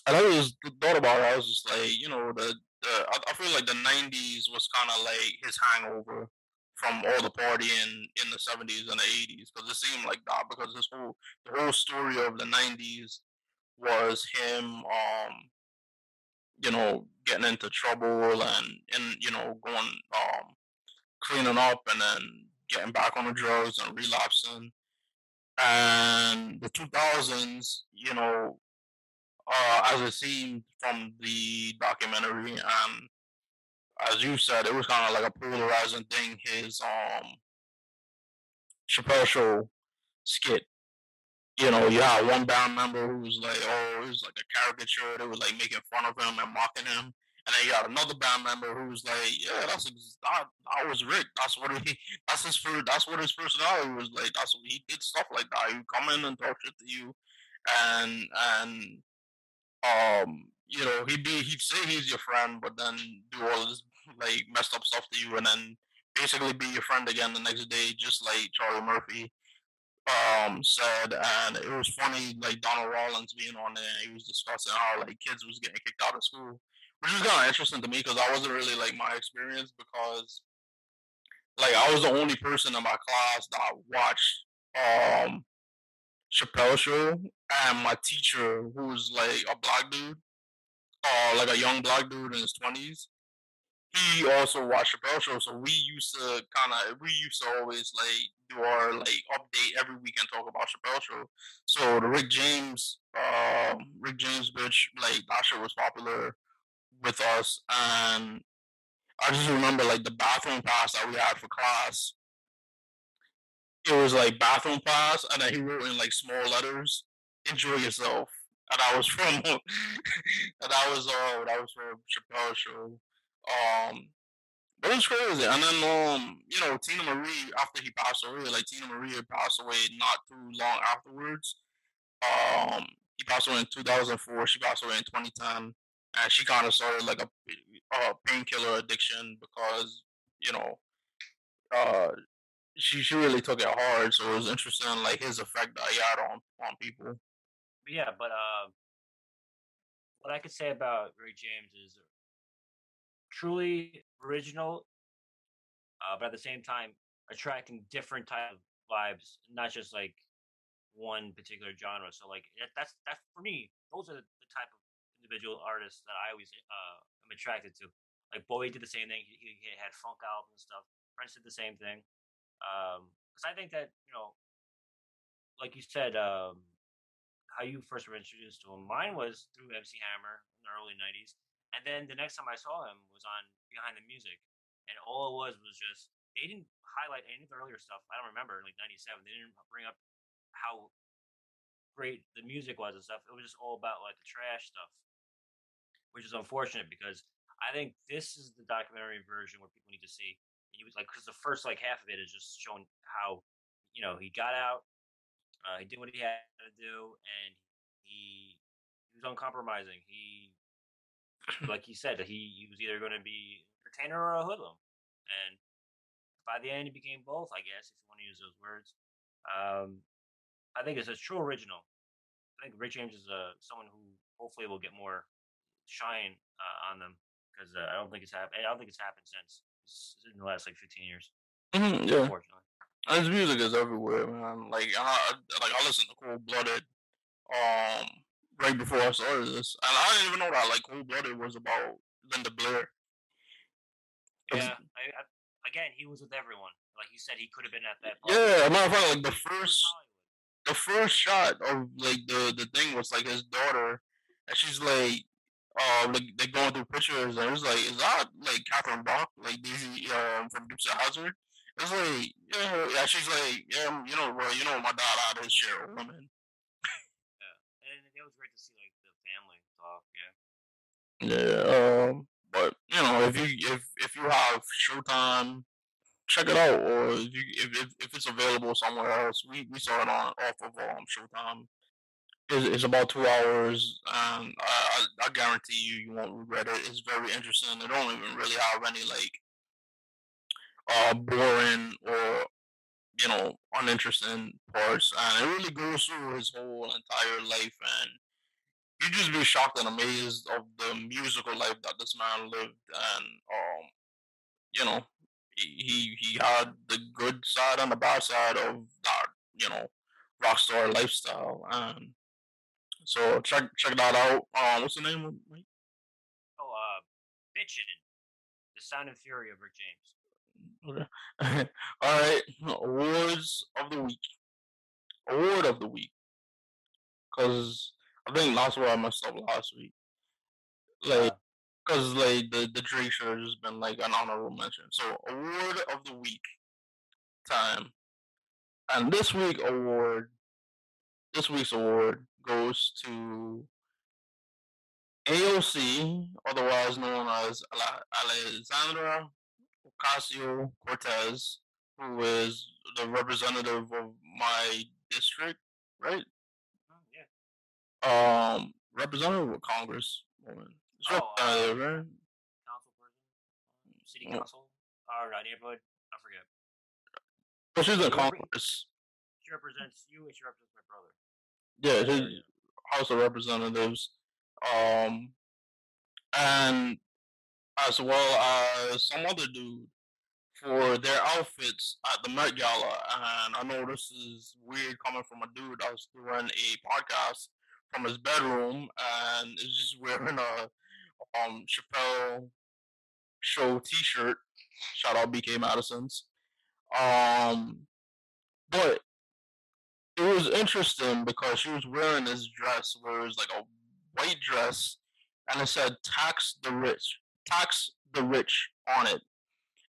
And I was thought about it. I was just like, you know, the, the I, I feel like the '90s was kind of like his hangover from all the partying in the '70s and the '80s because it seemed like that because this whole the whole story of the '90s was him um you know, getting into trouble and and you know going um cleaning up and then getting back on the drugs and relapsing. And the 2000s, you know, uh, as it seemed from the documentary, and as you said, it was kind of like a polarizing thing. His um Chappelle Show skit. You know, you had one band member who was like, "Oh, it was like a caricature." They was like making fun of him and mocking him. And then you got another band member who was like, "Yeah, that's that, that was Rick. That's what he. <laughs> That's his first. That's what his personality was like. That's what he did stuff like that. He would come in and talk shit to you, and and um, you know, he'd be he'd say he's your friend, but then do all this like messed up stuff to you, and then basically be your friend again the next day, just like Charlie Murphy um said and it was funny like Donnell Rawlings being on there he was discussing how like kids was getting kicked out of school which is kind of interesting to me because that wasn't really like my experience because like I was the only person in my class that watched um Chappelle show and my teacher who was like a black dude, uh like a young black dude in his twenties. He also watched the Chappelle show, so we used to kind of we used to always like do our like update every week and talk about Chappelle show. So the Rick James, um, Rick James bitch, like that show was popular with us, and I just remember like the bathroom pass that we had for class. It was like bathroom pass, and then he wrote in like small letters, "Enjoy yourself." And I was <laughs> from, and that was uh, that was from Chappelle show. Um, it was crazy. And then, um, you know, Teena Marie, after he passed away, like Teena Marie passed away not too long afterwards. Um, he passed away in 2004. She passed away in 2010 and she kind of started like a, a painkiller addiction because you know uh she she really took it hard so it was interesting like his effect that he had on on people yeah but uh what i could say about ray james is truly original uh but at the same time attracting different type of vibes not just like one particular genre so like that's that's for me those are the type of individual artists that I always uh, am attracted to. Like Bowie did the same thing. He, he had funk albums and stuff. Prince did the same thing. Because um, I think that you know, like you said, um, how you first were introduced to him. Mine was through MC Hammer in the early '90s, and then the next time I saw him was on Behind the Music, and all it was was just they didn't highlight any of the earlier stuff. I don't remember like '97. They didn't bring up how great the music was and stuff. It was just all about like the trash stuff which is unfortunate because I think this is the documentary version where people need to see. He was like, because the first like half of it is just showing how, you know, he got out, uh, he did what he had to do, and he he was uncompromising. He, <clears throat> like he said, he, he was either going to be a entertainer or a hoodlum, and by the end he became both. I guess if you want to use those words. Um, I think it's a true original. I think Rick James is uh, someone who hopefully will get more shine uh, on them because uh, I don't think it's happened. I don't think it's happened since in the last like 15 years. Mm-hmm, yeah. Unfortunately. His music is everywhere, man. Like I like I listened to Cold Blooded um right before I started this. And I didn't even know that like Cold Blooded was about Linda Blair. Yeah. I, I, again, he was with everyone. Like you said, he could have been at that. Party. Yeah, matter of fact, like the first, the first shot of like the the thing was like his daughter, and she's like uh, like they going through pictures, and it was like, is that like Catherine Bach, like Daisy um from Dukes of Hazzard? It's like, yeah, yeah. She's like, yeah, you know, well, you know, my dad had his share of women. yeah, and it was great to see like the family talk. Yeah. Um, but you know, if you if if you have Showtime, check it out, or if you if if, if it's available somewhere else, we we saw it on off of um Showtime it's, it's about two hours. Um, I, I guarantee you, you won't regret it. It's very interesting. It don't even really have any like uh boring or you know uninteresting parts, and it really goes through his whole entire life, and you just be shocked and amazed of the musical life that this man lived, and um, you know, he he had the good side and the bad side of that, you know, rock star lifestyle, and so check check that out. Um, what's the name of it? Oh, uh, Bitchin'. The Sound and Fury of Rick James. Okay. <laughs> All right. Awards of the week. Award of the week. Cause I think that's where I messed up last week. Like, cause like the the Drake should have just been like an honorable mention. So award of the week time, and this week award, this week's award goes to AOC, otherwise known as Alexandra Ocasio Cortez, who is the representative of my district, right? Um, representative of Congress woman. Oh, uh, right? Council person, city council, or uh, neighborhood. I forget. But she's in Congress. She represents you, and she represents my brother. Yeah, she's House of Representatives. Um, and as well as some other dude for their outfits at the Met Gala. And I know this is weird coming from a dude that was doing a podcast from his bedroom and is just wearing a um Chappelle show T-shirt. Shout out BK Madison's. Um, but it was interesting because she was wearing this dress where it was like a white dress and it said tax the rich tax the rich on it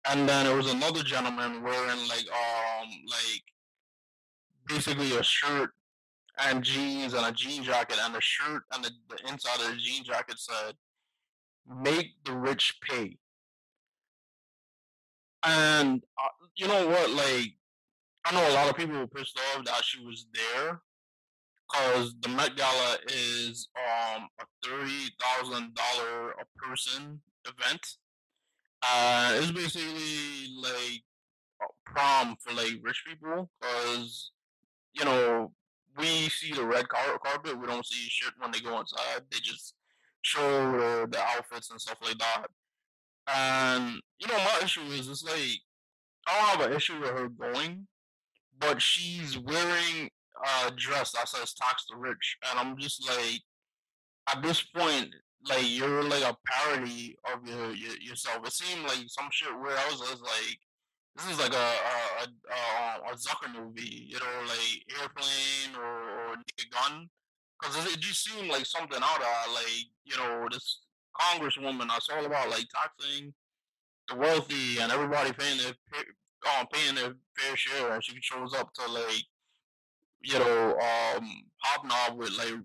and then there was another gentleman wearing like um like basically a shirt and jeans and a jean jacket and a shirt and the, the inside of the jean jacket said make the rich pay and uh, you know what like I know a lot of people were pissed off that she was there because the Met Gala is um a thirty thousand dollar a person event. Uh, it's basically like a prom for like rich people because you know we see the red car- carpet, we don't see shit when they go inside. They just show the, the outfits and stuff like that. And you know my issue is it's like I don't have an issue with her going, but she's wearing a dress that says tax the rich and i'm just like at this point like you're like a parody of your, your yourself it seemed like some shit where i was, I was like this is like a a, a, a, zucker movie you know like airplane or, or naked gun because it, just seemed like something out of like you know this congresswoman that's all about like taxing the wealthy and everybody paying their um, paying their fair share and she shows up to like you know, um, hobnob with like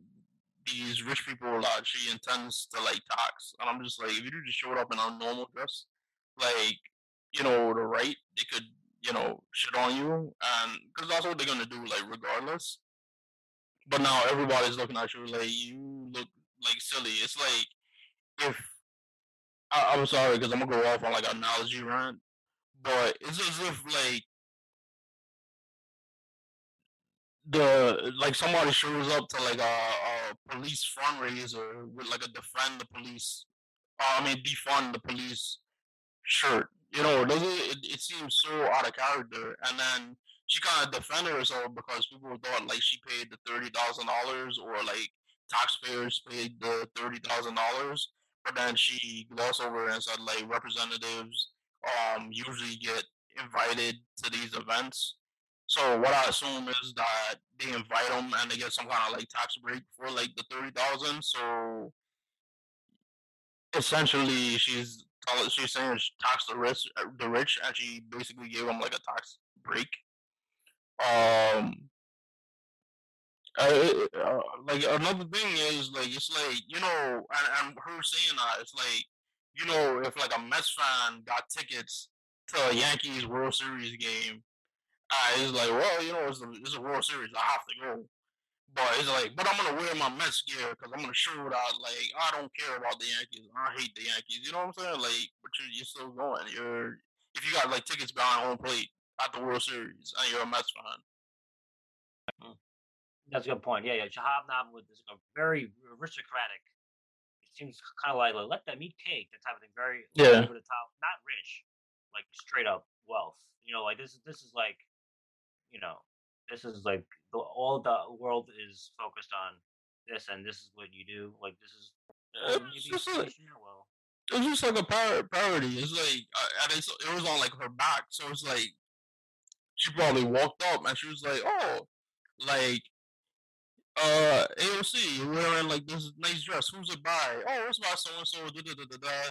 these rich people that she intends to like tax. And I'm just like, if you just showed up in a normal dress, like, you know, the right, they could, you know, shit on you. And because that's what they're going to do, like, regardless. But now everybody's looking at you like, you look like silly. It's like, if, I, I'm sorry, because I'm going to go off on like an analogy rant, but it's as if like, the like somebody shows up to like a, a police fundraiser with like a defend the police uh, I mean defund the police shirt. You know, doesn't it, it seems so out of character and then she kind of defended herself because people thought like she paid the thirty thousand dollars or like taxpayers paid the thirty thousand dollars, but then she glossed over and said like representatives um usually get invited to these events so what I assume is that they invite them and they get some kind of like tax break for like the thirty thousand. So essentially, she's tell- she's saying she tax the rich, the rich, and she basically gave them like a tax break. Um, uh, uh, like another thing is like it's like you know, and, and her saying that it's like you know if like a Mets fan got tickets to a Yankees World Series game uh, it's like, well, you know, it's a, it's a World Series. I have to go. But it's like, but I'm gonna wear my Mets gear because I'm gonna show that like I don't care about the Yankees. I hate the Yankees. You know what I'm saying? Like, but you're, you're still going. You're if you got like tickets behind home plate at the World Series and you're a Mets fan. Mm. That's a good point. Yeah, yeah. Hobnob with this a very aristocratic. It seems kind of like, like let them eat cake, that type of thing. Very Yeah. over the top, not rich, like straight up wealth. You know, like this is this is like, you know, this is like the, all the world is focused on this, and this is what you do. Like this is Uh, it's just like- well. it was just like a par- parody. It's like, uh, and it's, it was on like her back, so it's like she probably walked up and she was like, "Oh, like uh AOC, you're wearing like this nice dress. Who's it by? Oh, it's by so and so. Da da da da da."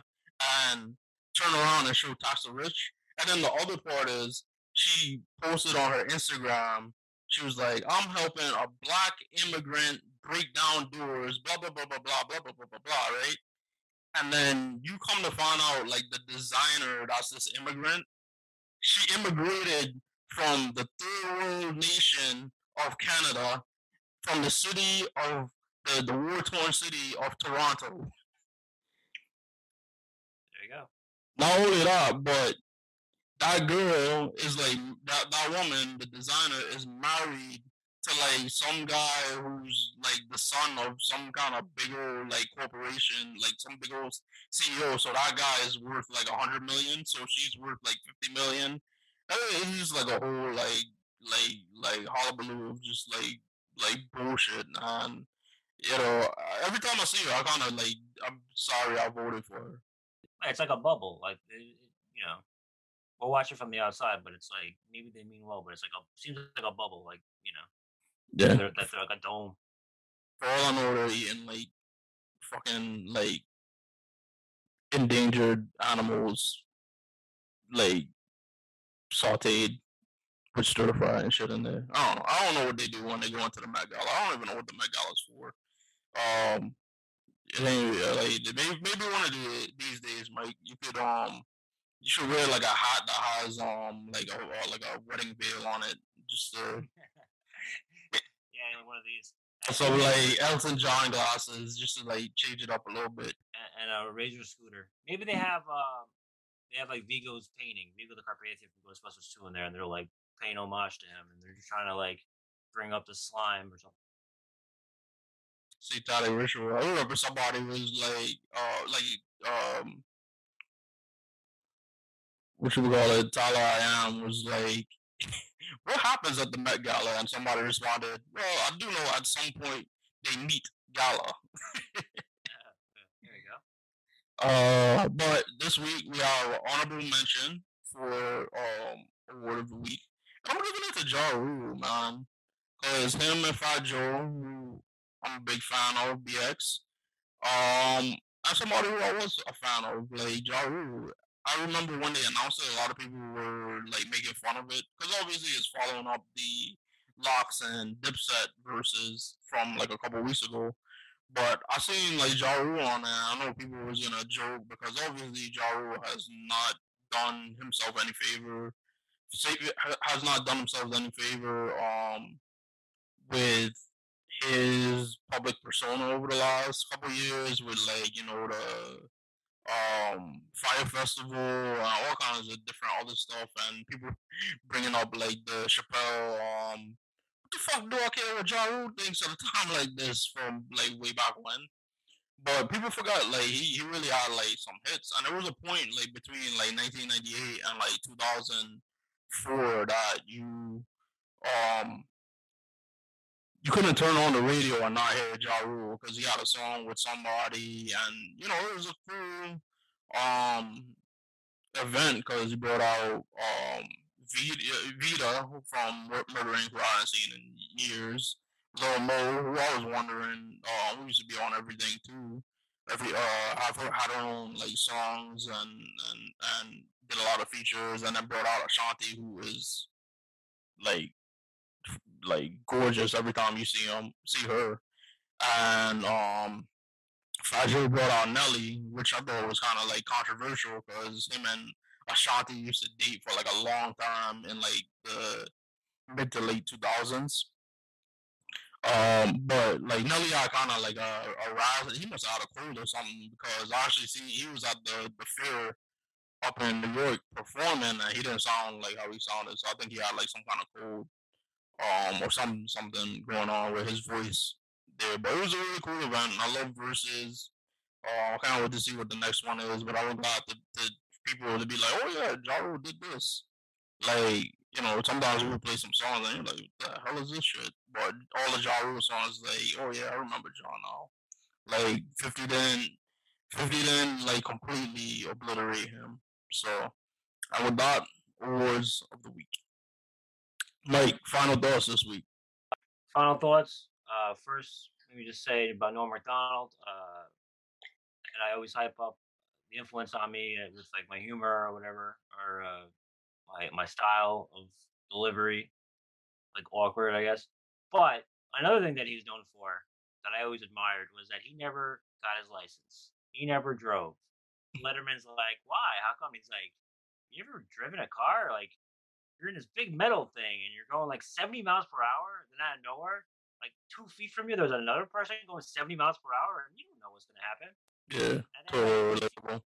And turn around and show tax the rich. And then the other part is she posted on her Instagram. She was like, "I'm helping a black immigrant break down doors." Blah blah blah blah blah blah blah blah blah blah. Right? And then you come to find out, like the designer, that's this immigrant. She immigrated from the third world nation of Canada, from the city of the, the war torn city of Toronto. There you go. Not only that, but that girl is like that, that woman, the designer, is married to like some guy who's like the son of some kind of big old like corporation, like some big old CEO. So that guy is worth like a hundred million. So she's worth like fifty million. It's just like a whole like like like hullabaloo of just like like bullshit, man. you know every time I see her, I kind of like I'm sorry I voted for her. It's like a bubble, like you know. We'll watch it from the outside, but it's like maybe they mean well, but it's like a seems like a bubble, like you know. Yeah. They're, that they're like a dome. For all I know, they're eating like fucking like endangered animals, like sautéed with stir fry and shit in there. I don't know. I don't know what they do when they go into the Met Gala. I don't even know what the Met Gala's for. Um, it ain't like maybe maybe one of the, these days, Mike, you could um, you should wear like a hat that has um like a uh, like a wedding veil on it, just to <laughs> Yeah, one of these. so like Elton John glasses, just to like change it up a little bit. and, and a razor scooter. Maybe they have um they have like Vigo's painting, Vigo the Carpathian from Ghostbusters 2 in there, and they're like paying homage to him, and they're just trying to like bring up the slime or something. satanic ritual. I remember somebody was like, uh, like, um, what you would call it? Tyler I am was like, <laughs> what happens at the Met Gala? And somebody responded, well, I do know at some point they meet gala. There you go. Uh, but this week we have honorable mention for um award of the week. I'm giving it to Ja Rule, man, because him and Fat Joe, who I'm a big fan of, BX. Um, and somebody who I was a fan of, like Ja Rule. I remember when they announced it, a lot of people were like making fun of it because obviously it's following up the LOX and Dipset Verzuz from like a couple weeks ago. But I seen like Ja Rule on it. I know people was gonna joke because obviously Ja Rule has not done himself any favor. Has not done himself any favor um with his public persona over the last couple years with like you know the um Fyre festival and all kinds of different other stuff and people bringing up like the Chappelle um what the fuck do I care what Ja Rule thinks at a time like this from like way back when? But people forgot like he, he really had like some hits and there was a point like between like 1998 and like 2004 that you um you couldn't turn on the radio and not hear Ja Rule because he had a song with somebody, and you know it was a cool um event because he brought out um Vita, from Mur- Murder Inc. I haven't seen in years. Lil Mo, who I was wondering, uh, who used to be on everything too. Every uh, I've her had her own like songs and and and did a lot of features, and then brought out Ashanti, who is like like gorgeous every time you see him see her. And um Fajr brought out Nelly, which I thought was kind of like controversial because him and Ashanti used to date for like a long time in like the mid to late two thousands. Um, but like Nelly had kind of like a, a rise. He must have had a cold or something because I actually see he was at the the fair up in New York performing, and he didn't sound like how he sounded. So I think he had like some kind of cold um, or some something going on with his voice there. But it was a really cool event. I love Verzuz. Uh, I can't wait to see what the next one is. But I was glad to people to be like, "Oh yeah, Ja Rule did this." Like you know, sometimes we would play some songs and you're like, "What the hell is this shit?" But all the Ja Rule songs, like, "Oh yeah, I remember Ja now." Like Fifty didn't. 50 didn't like completely obliterate him. So, and with that, awards of the week. Mike, final thoughts this week. Final thoughts. Uh, first, let me just say about Norm Macdonald. Uh, and I always hype up the influence on me uh, with like my humor or whatever, or uh, my my style of delivery, like awkward, I guess. But another thing that he was known for that I always admired was that he never got his license. He never drove. Letterman's like, why? How come? He's like, you ever driven a car? Like, you're in this big metal thing and you're going like 70 miles per hour, then out of nowhere, like two feet from you, there's another person going 70 miles per hour, and you don't know what's going to happen. Yeah, And totally relatable.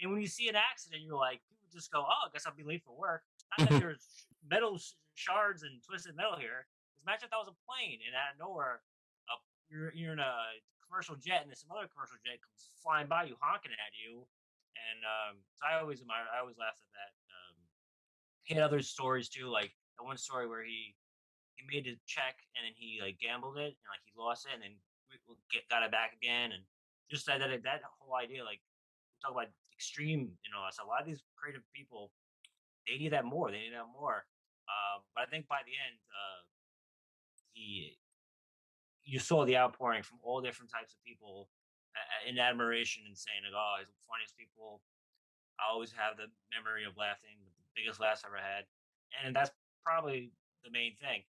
and when you see an accident, you're like, people just go, oh, I guess I'll be late for work. Not that <laughs> there's metal shards and twisted metal here. Just imagine if that was a plane and out of nowhere, uh, you're, you're in a commercial jet and then some other commercial jet comes flying by you, honking at you. And um, so I always admire, I always laughed at that. He had other stories too, like that one story where he he made a check and then he like gambled it and like he lost it and then get got it back again and just that that that whole idea like talk about extreme you know so a lot of these creative people they need that more they need that more uh, but I think by the end uh, he you saw the outpouring from all different types of people in admiration and saying like oh he's the funniest people. I always have the memory of laughing the biggest laughs I ever had and that's probably the main thing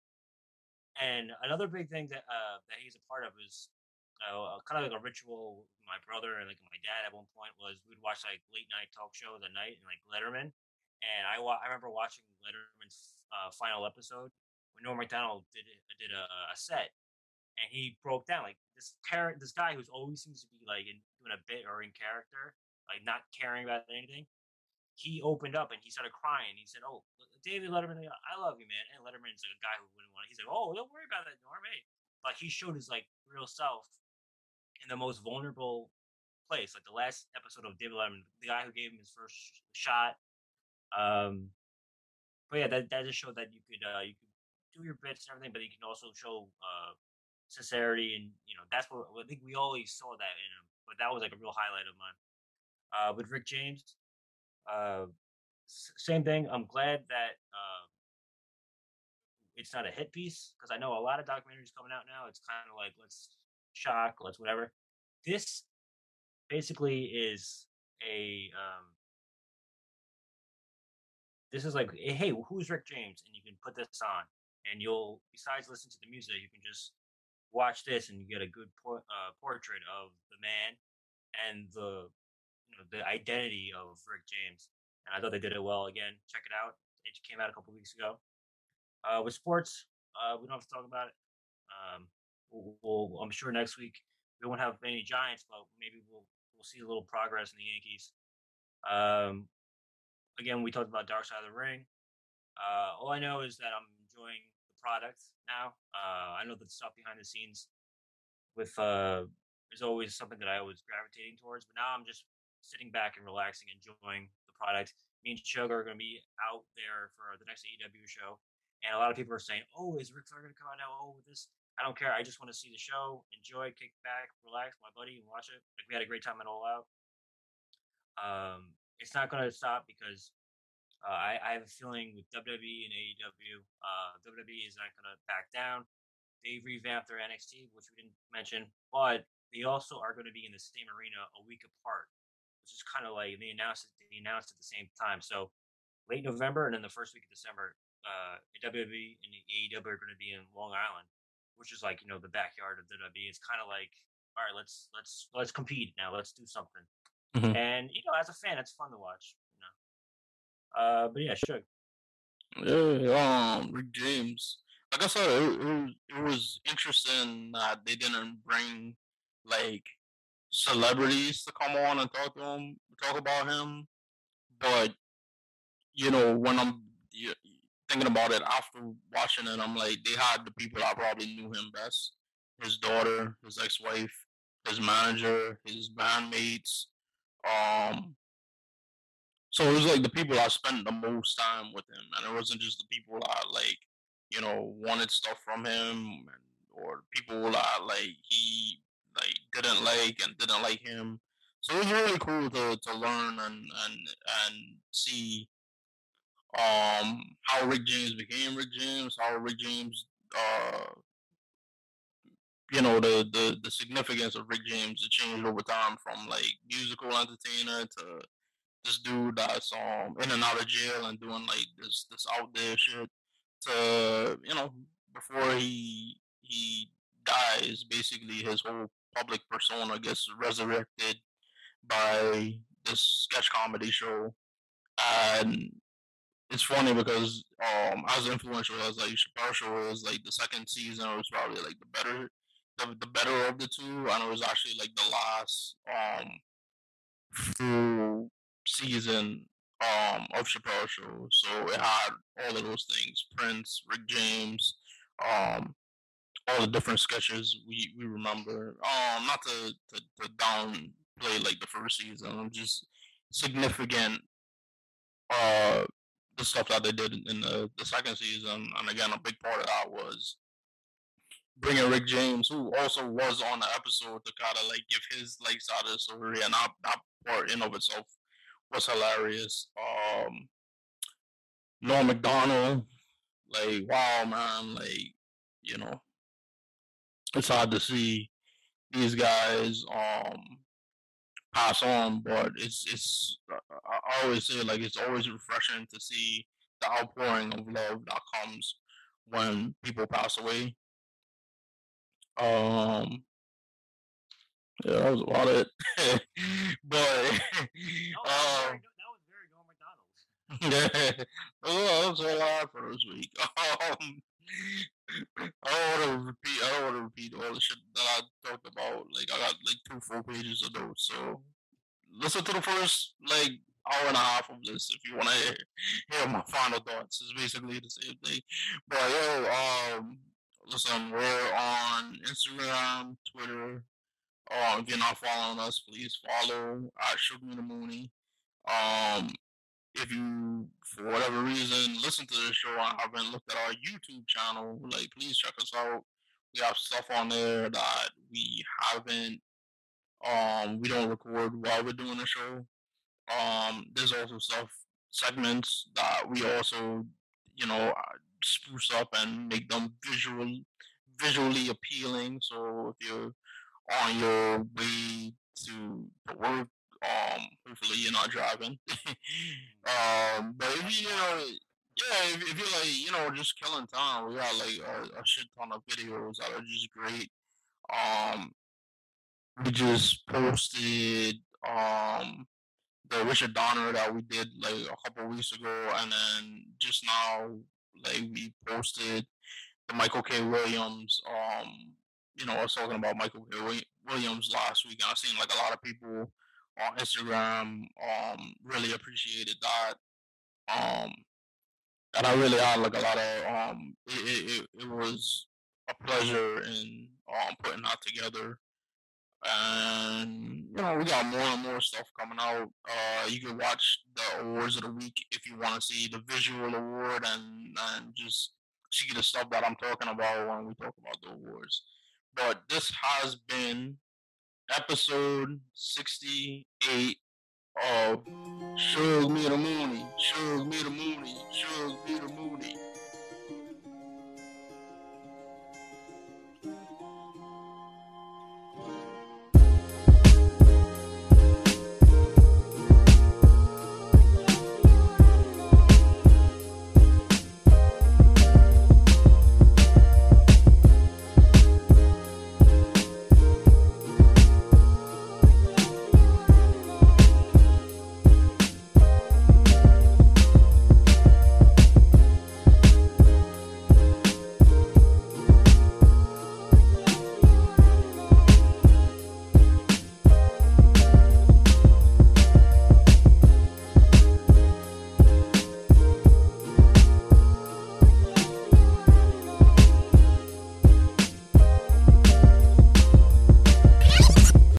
and another big thing that uh, that he's a part of is uh, kind of like a ritual. My brother and like my dad at one point was we'd watch like late night talk shows at night and like Letterman. And I wa- I remember watching Letterman's uh, final episode when Norm Macdonald did did a, a set, and he broke down like this character, this guy who's always seems to be like in, doing a bit or in character, like not caring about anything. He opened up and he started crying. He said, "Oh, David Letterman, I love you, man." And Letterman's like a guy who wouldn't want. He's like, "Oh, don't worry about that, Norm." Hey, but he showed his like real self in the most vulnerable place, like the last episode of David Letterman, the guy who gave him his first sh- shot. Um, but yeah, that that just showed that you could uh, you could do your bits and everything, but you can also show uh, sincerity and you know that's what I think we always saw that in him. But that was like a real highlight of mine. Uh, with Rick James, uh, same thing. I'm glad that uh, it's not a hit piece because I know a lot of documentaries coming out now. It's kind of like let's shock, let's whatever. This basically is a um, this is like hey, who's Rick James, and you can put this on, and you'll besides listen to the music, you can just watch this, and you get a good por- uh, portrait of the man and the the identity of Rick James. And I thought they did it well. Again, check it out. It came out a couple weeks ago. Uh, with sports, uh, we don't have to talk about it. Um, we'll, we'll, I'm sure next week we won't have any Giants, but maybe we'll we'll see a little progress in the Yankees. Um, again, we talked about Dark Side of the Ring. Uh, all I know is that I'm enjoying the product now. Uh, I know the stuff behind the scenes with uh, is always something that I was gravitating towards, but now I'm just sitting back and relaxing, enjoying the product. Me and Sugar are going to be out there for the next AEW show, and a lot of people are saying, "Oh, is Ric Flair going to come out now? Oh, this." I don't care. I just want to see the show, enjoy, kick back, relax, my buddy, and watch it. Like we had a great time at All Out. Um, it's not going to stop because uh, I, I have a feeling with WWE and AEW, uh, WWE is not going to back down. They revamped their NXT, which we didn't mention, but they also are going to be in the same arena a week apart, is kind of like they announced it. They announced at the same time. So late November and then the first week of December, uh, WWE and the AEW are going to be in Long Island, which is like you know the backyard of the WWE. It's kind of like all right, let's let's let's compete now. Let's do something. Mhm. And you know, as a fan, it's fun to watch. You know, uh, but yeah, sure. Yeah, um, Rick James. Like I said, it, it, was, it was interesting that they didn't bring like celebrities to come on and talk to him, talk about him. But you know, when I'm thinking about it after watching it, I'm like, they had the people that probably knew him best: his daughter, his ex-wife, his manager, his bandmates. Um, so it was like the people I spent the most time with him, and it wasn't just the people I like, you know, wanted stuff from him, and, or people that like he like didn't like and didn't like him. So it was really cool to, to learn and, and and see um how Rick James became Rick James, how Rick James uh you know the the the significance of Rick James changed over time from like musical entertainer to this dude that's um in and out of jail and doing like this this out there shit to you know before he he dies basically his whole public persona gets resurrected by this sketch comedy show. And it's funny because um as influential as like Chappelle show is like the second season was probably like the better the, the better of the two and it was actually like the last um full season um of Chappelle show. So it had all of those things Prince Rick James um all the different sketches we, we remember um not to, to, to downplay like the first season just significant uh the stuff that they did in the, the second season. And again, a big part of that was bringing Rick James, who also was on the episode, to kind of like give his like side of the story, and that that part in of itself was hilarious. Um, Norm Macdonald, like wow, man, like you know, it's hard to see these guys um pass on, but it's it's I always say like it's always refreshing to see the outpouring of love that comes when people pass away. Um, yeah, that was about it. <laughs> but <laughs> um, that was very Norm Macdonald. <laughs> yeah, that was a lot for this week. Um, I don't want to repeat. I don't want to repeat all the shit that I talked about. Like I got like two full pages of notes. So listen to the first like hour and a half of this if you want to hear, hear my final thoughts. It's basically the same thing. But yo, um, listen, we're on Instagram, Twitter. Um, if you're not following us, please follow at Sugar Mooney. Um, if you, for whatever reason, listen to the show and haven't looked at our YouTube channel, like please check us out. We have stuff on there that we haven't. Um, we don't record while we're doing the show. Um, there's also stuff segments that we also, you know, uh, spruce up and make them visual, visually appealing. So if you're on your way to, to work um, hopefully you're not driving. <laughs> um, but if you, you know, yeah, if, if, you're like, you know, just killing time, we got like a, a, shit ton of videos that are just great. Um, we just posted um the Richard Donner that we did like a couple weeks ago, and then just now, like we posted the Michael K. Williams. Um, you know, I was talking about Michael K. Williams last week, and I've seen like a lot of people on Instagram um, really appreciated that. Um, and I really had like a lot of um, it, it, it was a pleasure in um, putting that together. And you know, we got more and more stuff coming out. Uh, you can watch the awards of the week if you want to see the visual award and and just see the stuff that I'm talking about when we talk about the awards. But this has been episode 68 of Shug Me the Mooney. Shug Me the Mooney. Shug Me the Mooney.